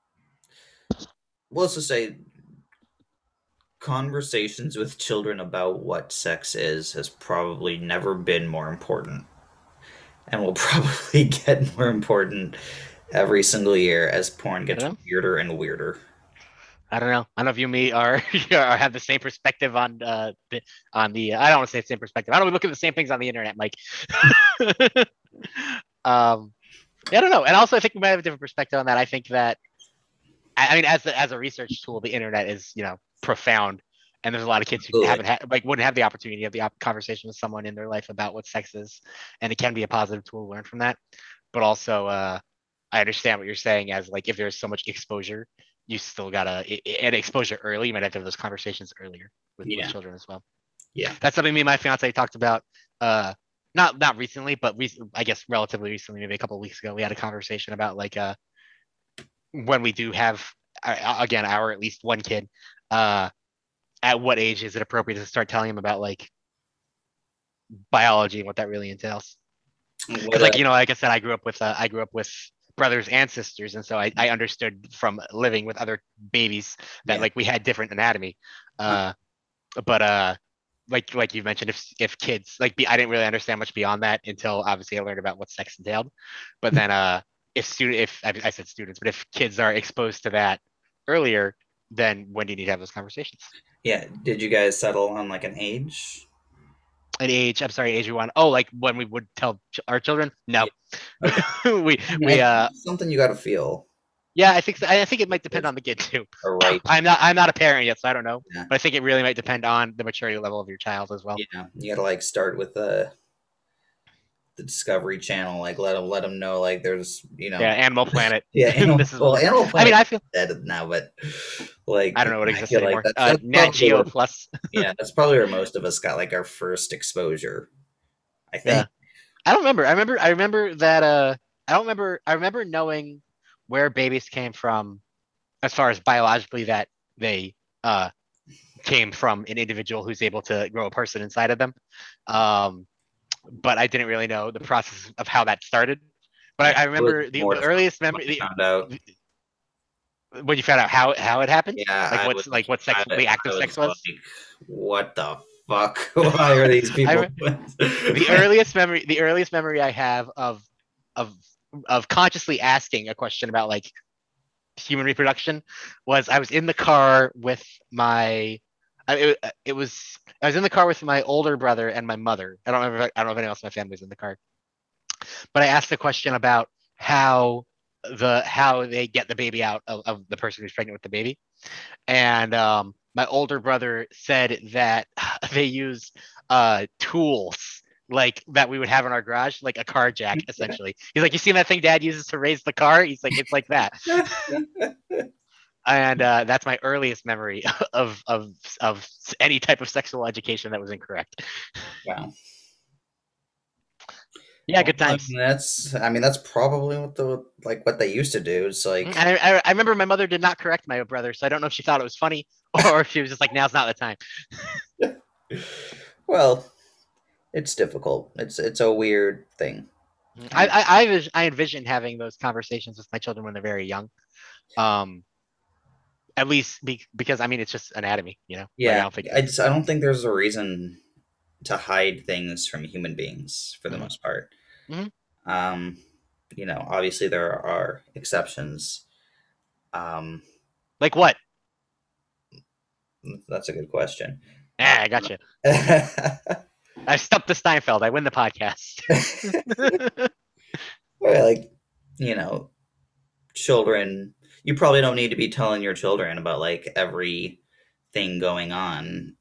well let's just say conversations with children about what sex is has probably never been more important and will [laughs] probably get more important every single year as porn gets weirder and weirder. I don't know. I don't know if you and me are, [laughs] are have the same perspective on uh the, on the. I don't want to say the same perspective. I don't look at the same things on the internet, Mike. [laughs] um, yeah, I don't know. And also, I think we might have a different perspective on that. I think that, I I mean, as a, as a research tool, the internet is you know profound, and there's a lot of kids who haven't had like wouldn't have the opportunity to have the op- conversation with someone in their life about what sex is, and it can be a positive tool to learn from that. But also, uh, I understand what you're saying as like if there's so much exposure you still gotta and exposure early. You might have to have those conversations earlier with, with Yeah. children as well. Yeah. that's something me and my fiance talked about. Uh, not not recently, but we I guess relatively recently, maybe a couple of weeks ago, we had a conversation about like uh when we do have uh, again our at least one kid, uh, at what age is it appropriate to start telling him about like biology and what that really entails? Because like you know like i said i grew up with uh, i grew up with brothers and sisters and so I, I understood from living with other babies that Yeah. like we had different anatomy. Uh but uh like like you mentioned if if kids like be, i didn't really understand much beyond that until obviously i learned about what sex entailed. But then uh if student if I, I said students but if kids are exposed to that earlier then when do you need to have those conversations yeah, did you guys settle on like an age? an age i'm sorry age we want oh like when we would tell ch- our children no [laughs] we I mean, we uh something you got to feel Yeah, I think I think it might depend on the kid too. right. I'm not I'm not a parent yet, so I don't know. Yeah. But I think it really might depend on the maturity level of your child as well. Yeah, you got to like start with the the Discovery Channel. Like let them let them know like there's you know Yeah, Animal Planet. [laughs] yeah [laughs] Animal, This is well Animal I mean, I feel dead now, but like I don't know what exists feel anymore. that's- uh, that's Nat Geo where- Plus. [laughs] yeah, that's probably where most of us got like our first exposure. I think. Yeah. I don't remember. I remember. I remember that. Uh, I don't remember. I remember knowing where babies came from as far as biologically that they uh, came from an individual who's able to grow a person inside of them. Um, but I didn't really know the process of how that started. But I, I remember the, the earliest memory. The, found out. when you found out how how it happened, Yeah, like I what's like what sex the act of sex was. like, what the fuck? [laughs] Why are these [laughs] people? the earliest memory the earliest memory I have of of of consciously asking a question about like human reproduction was I was in the car with my I, it, it was I was in the car with my older brother and my mother. I don't remember if, I don't know if anyone else in my family was in the car. But I asked a question about how the how they get the baby out of, of the person who's pregnant with the baby. And um my older brother said that [laughs] they use uh tools like that we would have in our garage, like a car jack, [laughs] essentially. He's like, you see that thing dad uses to raise the car? He's like, it's like that. [laughs] And uh, that's my earliest memory [laughs] of of of any type of sexual education that was incorrect. wow. Yeah, good I times. mean, that's. I mean, that's probably what the like what they used to do. It's like And I, I, I remember my mother did not correct my brother, so I don't know if she thought it was funny [laughs] or if she was just like, now's not the time. [laughs] Well, it's difficult. It's it's a weird thing. I I, I, I envision having those conversations with my children when they're very young. Um, at least be, because I mean it's just anatomy, you know. Like, I Yeah, don't think I just I don't think there's a reason to hide things from human beings for the Mhm. most part. Mhm. Um, you know, obviously there are exceptions. Um, like what? that's a good question. Ah, I got you. [laughs] I stumped the Steinfeld. I win the podcast. [laughs] Like you know children you probably don't need to be telling your children about like every thing going on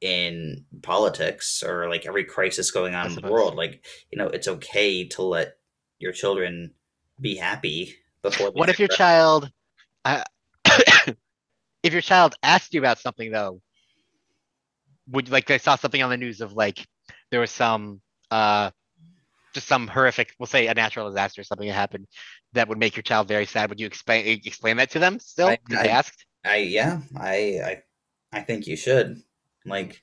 in politics or like every crisis going on in the world. Like you know it's okay to let your children be happy before what if your figure child uh, [coughs] if your child asked you about something though would like they saw something on the news of like there was some uh just some horrific we'll say a natural disaster or something that happened that would make your child very sad would you explain explain that to them still I- I- asked I yeah, I I I think you should. Like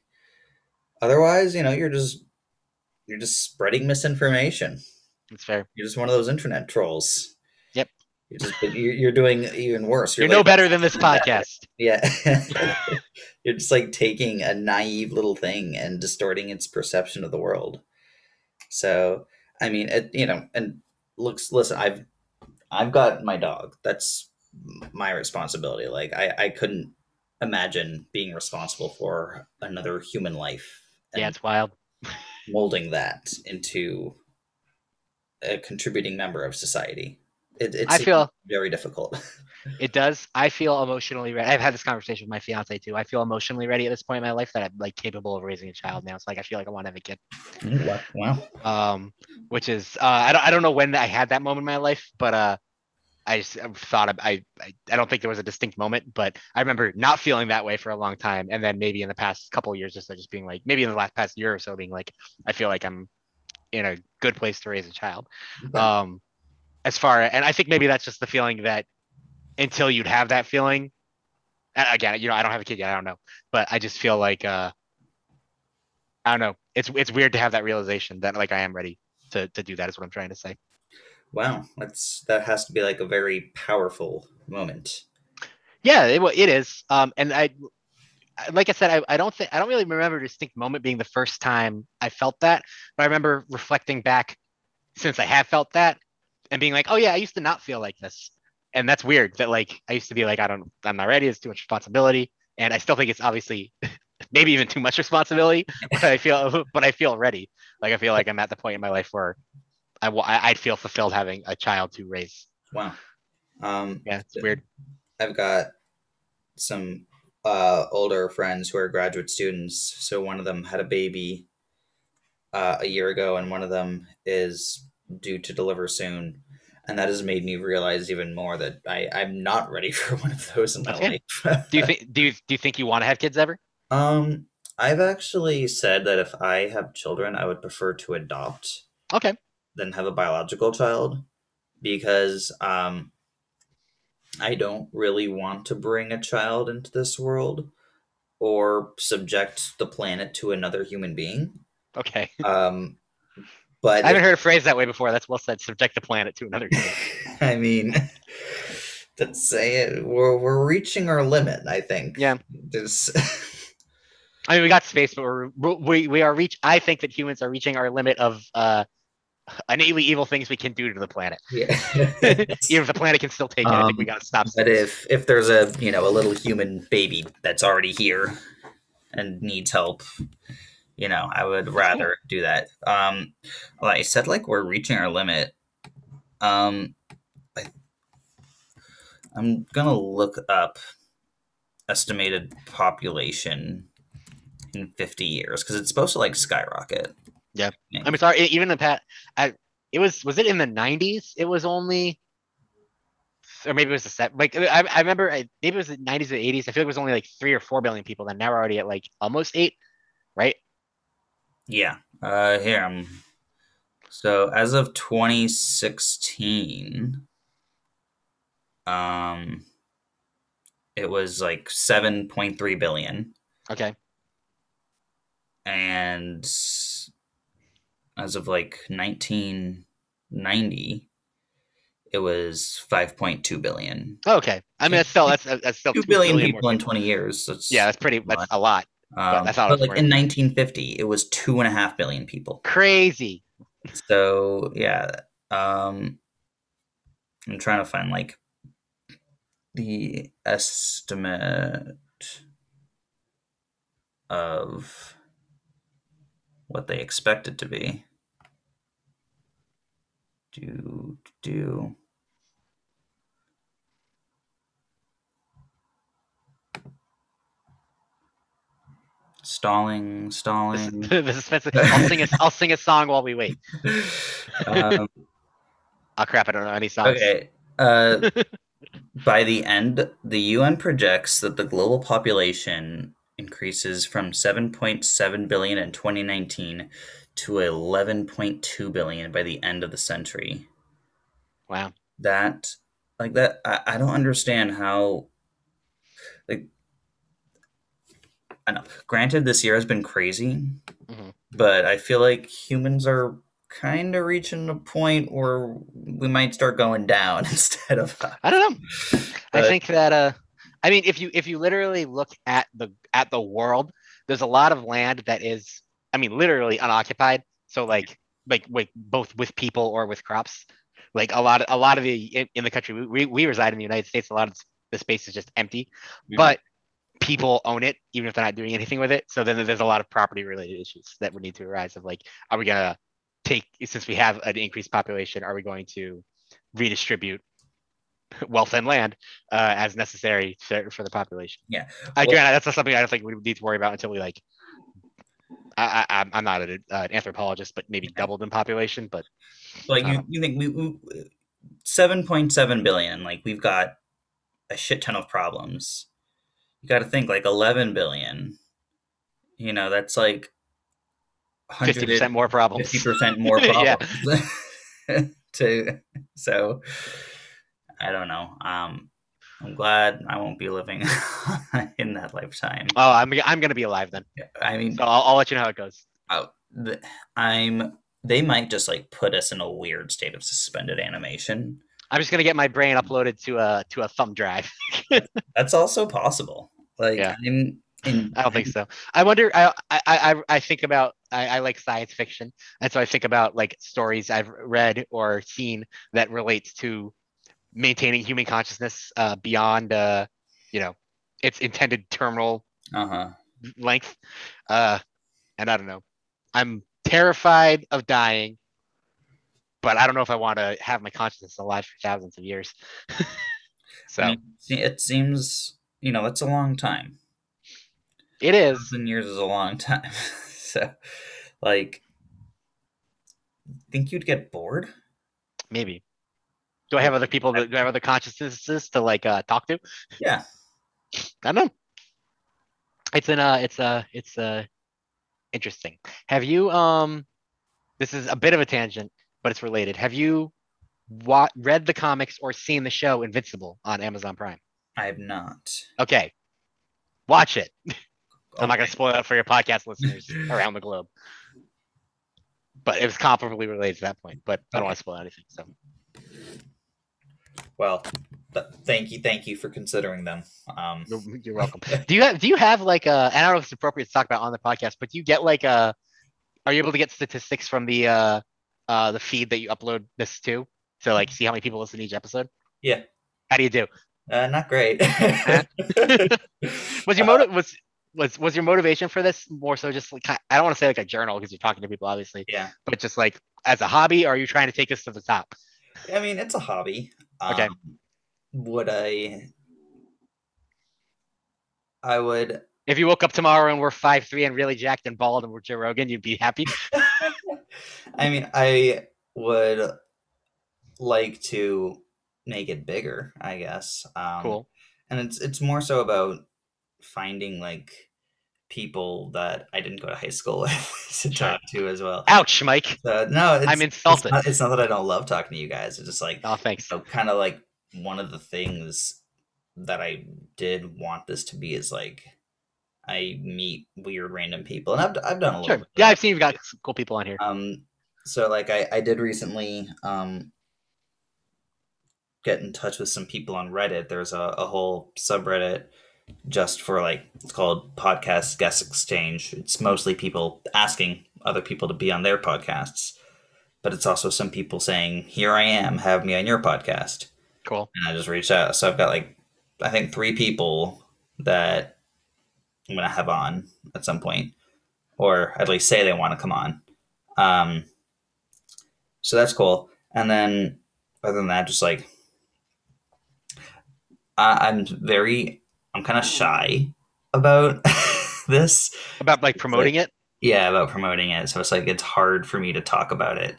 otherwise, you know, you're just you're just spreading misinformation. it's fair You're just one of those internet trolls. Yep. You're just you're, you're doing even worse. you're no like- better than this podcast [laughs] Yeah. [laughs] you're just like taking a naive little thing and distorting its perception of the world. So, I mean, it, you know, and looks listen, I've I've got my dog. That's my responsibility. Like I I couldn't imagine being responsible for another human life yeah it's wild [laughs] molding that into a contributing member of society. It, it's I feel- very difficult. [laughs] It does. I feel emotionally ready. I've had this conversation with my fiance too. I feel emotionally ready at this point in my life that I'm like capable of raising a child now. So like I feel like I want to have a kid. wow. Um, which is uh, I don't I don't know when I had that moment in my life, but uh, I just thought I, I I don't think there was a distinct moment, but I remember not feeling that way for a long time, and then maybe in the past couple of years, just just being like maybe in the last past year or so, being like I feel like I'm in a good place to raise a child um as far and i think maybe that's just the feeling that until you'd have that feeling. And again you know i don't have a kid yet i don't know. But i just feel like uh i don't know. It's it's weird to have that realization that like i am ready to to do that is what i'm trying to say. Wow, that's that has to be like a very powerful moment. yeah it, it is. Um and i I- like i said I, I don't think i don't really remember a distinct moment being the first time i felt that but i remember reflecting back since i have felt that and being like oh yeah i used to not feel like this and that's weird that like i used to be like i don't i'm not ready it's too much responsibility and i still think it's obviously [laughs] maybe even too much responsibility [laughs] but i feel [laughs] but i feel ready like i feel like i'm at the point in my life where i i'd feel fulfilled having a child to raise Wow. Um, yeah it's weird I've got some uh, older friends who are graduate students. So one of them had a baby uh, a year ago, and one of them is due to deliver soon. And that has made me realize even more that I, I'm not ready [laughs] for one of those in my life. do you [laughs] think do you do you think you want to have kids ever um, I've actually said that if I have children, I would prefer to adopt okay than have a biological child because um I don't really want to bring a child into this world or subject the planet to another human being. Okay. [laughs] Um, but I haven't heard a phrase that way before. That's well said. Subject the planet to another. [laughs] I mean, let's say it, we're we're reaching our limit. I think. Yeah. Just [laughs] I mean, we got space, but we're, we we are reach. I think that humans are reaching our limit of uh, innately evil things we can do to the planet. yeah. [laughs] Even if the planet can still take it, I think we Um, gotta stop. But if if there's a you know a little human baby that's already here and needs help, you know, I would rather do that. Um, well, I said like we're reaching our limit. Um, I, I'm gonna look up estimated population in 50 years because it's supposed to like skyrocket. Yeah. I mean, sorry, even the pat. I, it was was it in the '90s? It was only, or maybe it was the set. Like I, I remember, I, maybe it was the '90s or '80s. I feel like it was only like three or four billion people. Then now we're already at like almost eight, right? Yeah. Uh, here I'm. So as of 2016, um, it was like 7.3 billion, Okay. and as of like 1990, it was 5.2 billion. Okay. I mean, that's still that's that's still Two billion more people in 20 years. That's, Yeah, that's pretty. That's a lot. Um, I thought but was like in 1950, it was two and a half billion people. Crazy. So yeah, um, I'm trying to find like the estimate of what they expect it to be. Do do. Stalling, stalling. this [laughs] is expensive. I'll sing a I'll sing a song while we wait. [laughs] um, Oh crap! I don't know any songs. Okay. Uh, [laughs] by the end, the UN projects that the global population increases from 7.7 billion in 2019 to 11.2 billion by the end of the century. Wow. That, like that, I, I don't understand how. Like, I know. Granted, this year has been crazy, Mhm. but I feel like humans are kind of reaching a point where we might start going down [laughs] instead of up. I don't know. I Uh, think that uh I mean if you if you literally look at the at the world, there's a lot of land that is I mean literally unoccupied. So like like like both with people or with crops. Like a lot of a lot of the in, in the country we, we we reside in the United States, a lot of the space is just empty. Yeah. But people own it even if they're not doing anything with it. So then there's a lot of property related issues that would need to arise of like are we gonna take since we have an increased population, are we going to redistribute wealth and land uh, as necessary for, for the population. Yeah. Again, that's not something I don't think we need to worry about until we like. I, I, I'm- I'm not an, uh, an anthropologist, but maybe doubled in population. But like you, Um, you think we, we 7.7 billion like we've got a shit ton of problems you got to think like 11 billion you know that's like 50 percent more problems. 50% [laughs] more Yeah. problems [laughs] to so i don't know um i'm glad i won't be living [laughs] in that lifetime Oh, I'm I'm gonna be alive then. i mean So I'll, I'll let you know how it goes. oh, the, i'm they might just like put us in a weird state of suspended animation I'm just gonna get my brain uploaded to a to a thumb drive. [laughs] That's also possible. Like Yeah. I'm in, I don't think so. I wonder. I I I, I think about. I, I like science fiction, and so I think about like stories I've read or seen that relates to maintaining human consciousness uh, beyond, uh, you know, its intended terminal Uh huh. length. Uh, and I don't know. I'm terrified of dying, but I don't know if I want to have my consciousness alive for thousands of years. [laughs] so I mean, it seems you know it's a long time. it is. Thousand years is a long time. [laughs] so, like, think you'd get bored? Maybe. Do I have other people? That, do I have other consciousnesses to like uh, talk to? Yeah. I don't know. It's an uh it's uh it's uh interesting. Have you um this is a bit of a tangent, but it's related. Have you wa- read the comics or seen the show Invincible on Amazon Prime? I have not. Okay, watch it. I'm not going to spoil it for your podcast listeners [laughs] around the globe. But it was comparably related to that point. But I don't want to spoil anything. So Well, th- thank you, thank you for considering them. Um, you're, you're welcome. [laughs] do you have Do you have like a? And I don't know if it's appropriate to talk about on the podcast, but do you get like a? Are you able to get statistics from the uh, uh, the feed that you upload this to? So like, see how many people listen to each episode. Yeah. How do you do? uh, not great. [laughs] Was your Uh, motive was was was your motivation for this more so just like I don't want to say like a journal because you're talking to people obviously, yeah, but just like as a hobby, or are you trying to take this to the top? I mean it's a hobby. Okay. Um, would I? I would. If you woke up tomorrow and we're five three and really jacked and bald and we're Joe Rogan, you'd be happy. [laughs] I mean, I would like to make it bigger. I guess. Um, Cool. And it's it's more so about finding like people that I didn't go to high school [laughs] with to talk to as well. Ouch, Mike. So, no, it's, I'm insulted. It's not, it's not that I don't love talking to you guys. It's just like Oh, thanks. so kind of like one of the things that I did want this to be is like I meet weird random people, and I've, I've done a little. Sure. bit Yeah. I've seen you've got some cool people on here. Um, so like I I did recently um get in touch with some people on Reddit. There's a, a whole subreddit just for like it's called podcast guest exchange. It's mostly people asking other people to be on their podcasts, but it's also some people saying, "Here I am, have me on your podcast." Cool. and I just reached out. So I've got like I think three people that I'm gonna have on at some point, or at least say they want to come on. Um, so that's cool. And then other than that, just like I, I'm very, I'm kind of shy about [laughs] this. About like promoting it. Yeah, about promoting it. So it's like it's hard for me to talk about it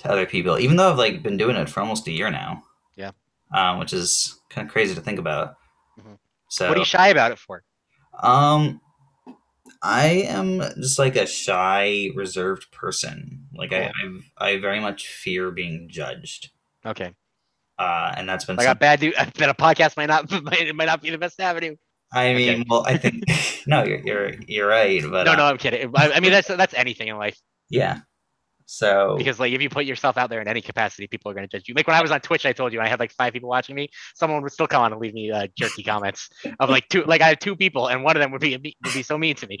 to other people, even though I've like been doing it for almost a year now. Yeah. Um, which is kind of crazy to think about. Mhm. So What are you shy about it for? um, I am just like a shy, reserved person. Like I, I, I very much fear being judged. Okay. Uh, and that's been. I got some- bad news. [laughs] That a podcast might not [laughs] might, it might not be the best avenue. I mean, okay. well, I think [laughs] no, you're you're you're right, but No, uh, no, I'm kidding. I, I mean that's that's anything in life yeah. So because like if you put yourself out there in any capacity, people are going to judge you. Like when I was on Twitch, I told you I had like five people watching me. Someone would still come on and leave me uh, jerky [laughs] comments of like two. Like I had two people, and one of them would be would be so mean to me.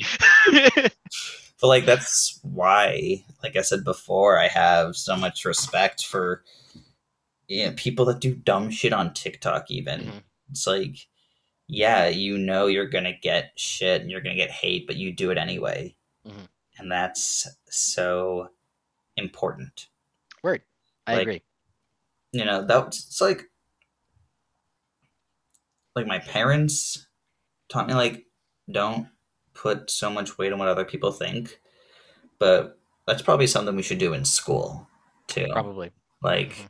[laughs] but like that's why like i said before i have so much respect for you know, people that do dumb shit on tiktok even Mhm. it's like yeah you know you're gonna get shit and you're gonna get hate but you do it anyway Mhm. and that's so important Word. I Like- agree. you know that's it's like like my parents taught me like don't put so much weight on what other people think but that's probably something we should do in school too Probably. like Mhm.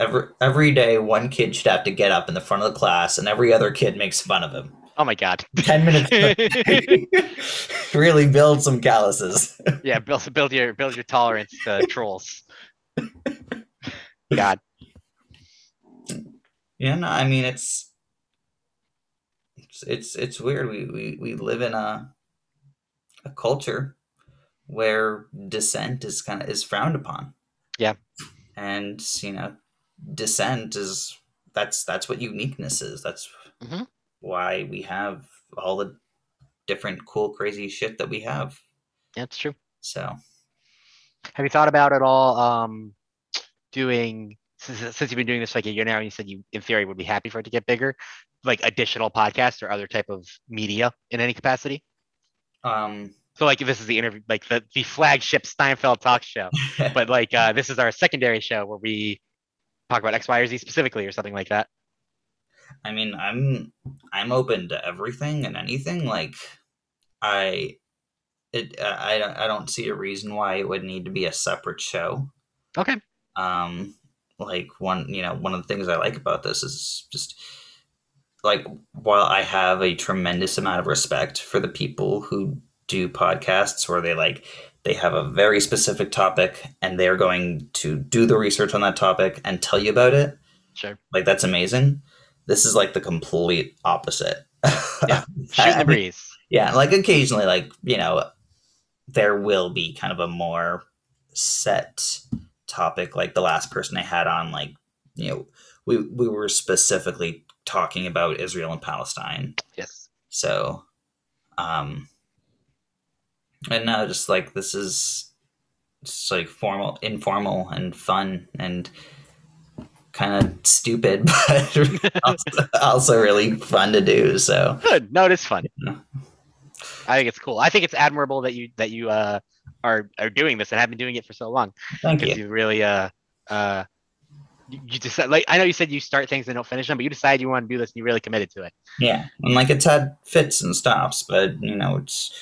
every every day one kid should have to get up in the front of the class and every other kid makes fun of him Oh my god. 10 minutes [laughs] [laughs] really build some calluses yeah, build build your build your tolerance to [laughs] trolls. God. Yeah, no, I mean it's it's it's, it's weird. We, we we live in a a culture where dissent is kind of is frowned upon. Yeah. And you know, dissent is that's that's what uniqueness is. That's Mhm. Why we have all the different cool crazy shit that we have. Yeah, it's true. So, Have you thought about at all um doing since, since you've been doing this like a year now and you said you in theory would be happy for it to get bigger, like additional podcasts or other type of media in any capacity? um So like this is the interview like the, the flagship Steinfeld talk show. [laughs] But like uh this is our secondary show where we talk about X, Y, or Z specifically or something like that. I mean, I'm I'm open to everything and anything. Like, I it I don't I don't see a reason why it would need to be a separate show. Okay. Um, like one you know one of the things I like about this is just like while I have a tremendous amount of respect for the people who do podcasts where they like they have a very specific topic and they're going to do the research on that topic and tell you about it Sure. like that's amazing this is like the complete opposite Yeah. [laughs] Shooting the breeze. yeah like occasionally like you know there will be kind of a more set topic like the last person i had on like you know we we were specifically talking about israel and palestine Yes. so um and now just like this is just like formal informal and fun and kind of stupid [laughs] but also, also really fun to do so Good. No, it is fun. Yeah. I think it's cool. I think it's admirable that you that you uh are are doing this and have been doing it for so long. thank because you you really uh uh you, just like I know you said you start things and don't finish them, but you decide you want to do this and you really committed to it. Yeah, and like it's had fits and stops, but you know it's,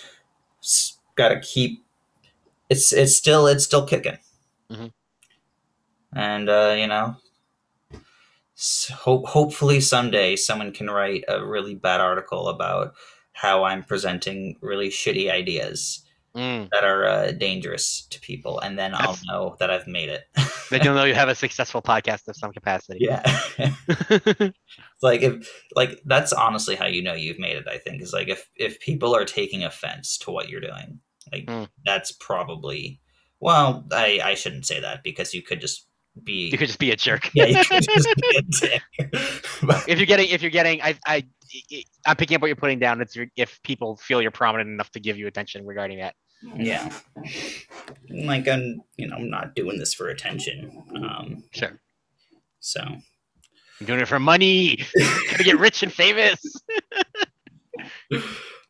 it's got to keep. It's it's still it's still kicking, Mhm. and uh, you know, hope hopefully someday someone can write a really bad article about how I'm presenting really shitty ideas Mm. that are uh, dangerous to people, and then I'll know that I've made it. [laughs] Then you'll know you have a successful podcast of some capacity. yeah. [laughs] like if like that's honestly how you know you've made it i think is like if if people are taking offense to what you're doing like Mm. that's probably well i i shouldn't say that because you could just be you could just be a jerk. yeah you [laughs] could just be a dick. [laughs] If you're getting if you're getting I I I'm picking up what you're putting down. It's your, if people feel you're prominent enough to give you attention regarding that. yeah like i'm you know i'm not doing this for attention um Sure. so I'm doing it for money. Gonna get rich and famous. [laughs]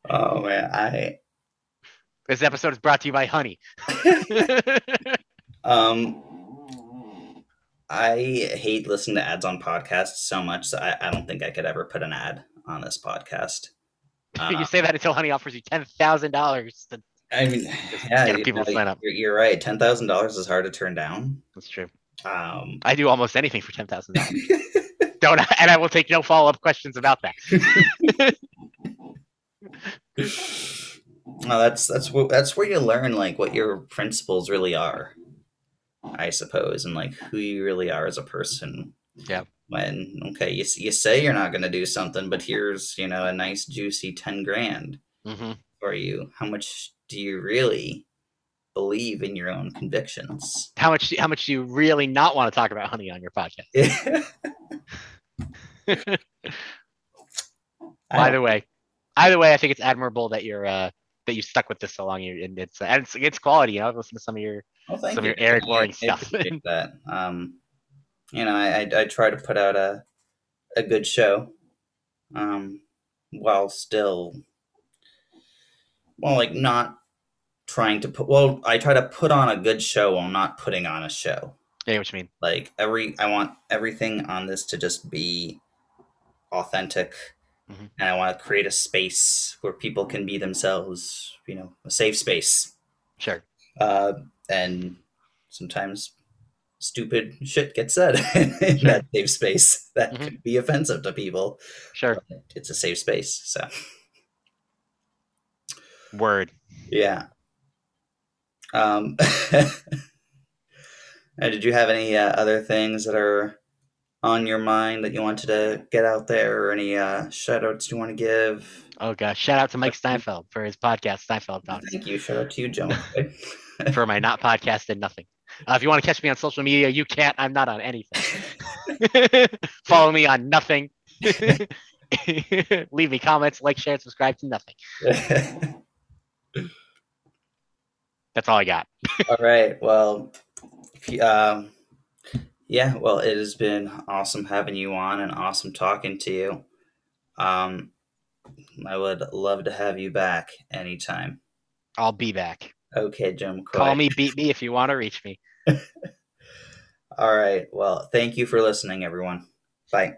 oh man i This episode is brought to you by Honey. Um, I hate listening to ads on podcasts so much that I, I don't think I could ever put an ad on this podcast. [laughs] you Uh, say that until Honey offers you ten thousand dollars. I mean, yeah, get people know, sign up. You're, you're right. Ten thousand dollars is hard to turn down. That's true. Um, I do almost anything for ten thousand dollars. [laughs] Don't and I will take no follow up questions about that. [laughs] no, that's that's that's where you learn like what your principles really are, I suppose, and like who you really are as a person. Yeah. When okay, you you say you're not going to do something, but here's you know a nice juicy ten grand hmm for you. How much do you really believe in your own convictions? How much? do- How much do you really not want to talk about Honey on your podcast? [laughs] [laughs] Either way, either way, I think it's admirable that you're uh, that you stuck with this so long. And it's and it's, it's quality. You know, I've listened to some of your Well, thank some you. of your Eric Loring stuff. [laughs] that. Um, you know, I, I I try to put out a a good show, um, while still, well, like not trying to put. Well, I try to put on a good show while not putting on a show. Yeah, what you mean? Like every, I want everything on this to just be authentic, Mhm. and I want to create a space where people can be themselves. You know, a safe space Sure. uh, and sometimes stupid shit gets said [laughs] in Sure. that safe space that Mhm. could be offensive to people. Sure. It's a safe space, so Word. yeah. Um, [laughs] uh, did you have any uh, other things that are on your mind that you wanted to get out there, or any uh, shout outs you want to give? Oh gosh! Shout out to Mike Steinfeld for his podcast Steinfeld Talks. Thank you. Shout out to you, Joe. [laughs] for my not podcast and nothing. Uh, if you want to catch me on social media, you can't. I'm not on anything. [laughs] Follow me on nothing. [laughs] Leave me comments, like, share, and subscribe to nothing. [laughs] That's all I got. All right. Well, if you- um, yeah. Well, it has been awesome having you on and awesome talking to you. Um, I would love to have you back anytime. I'll be back. Okay, Jim. Call me, beat me if you want to reach me. [laughs] All right. Well, thank you for listening, everyone. Bye.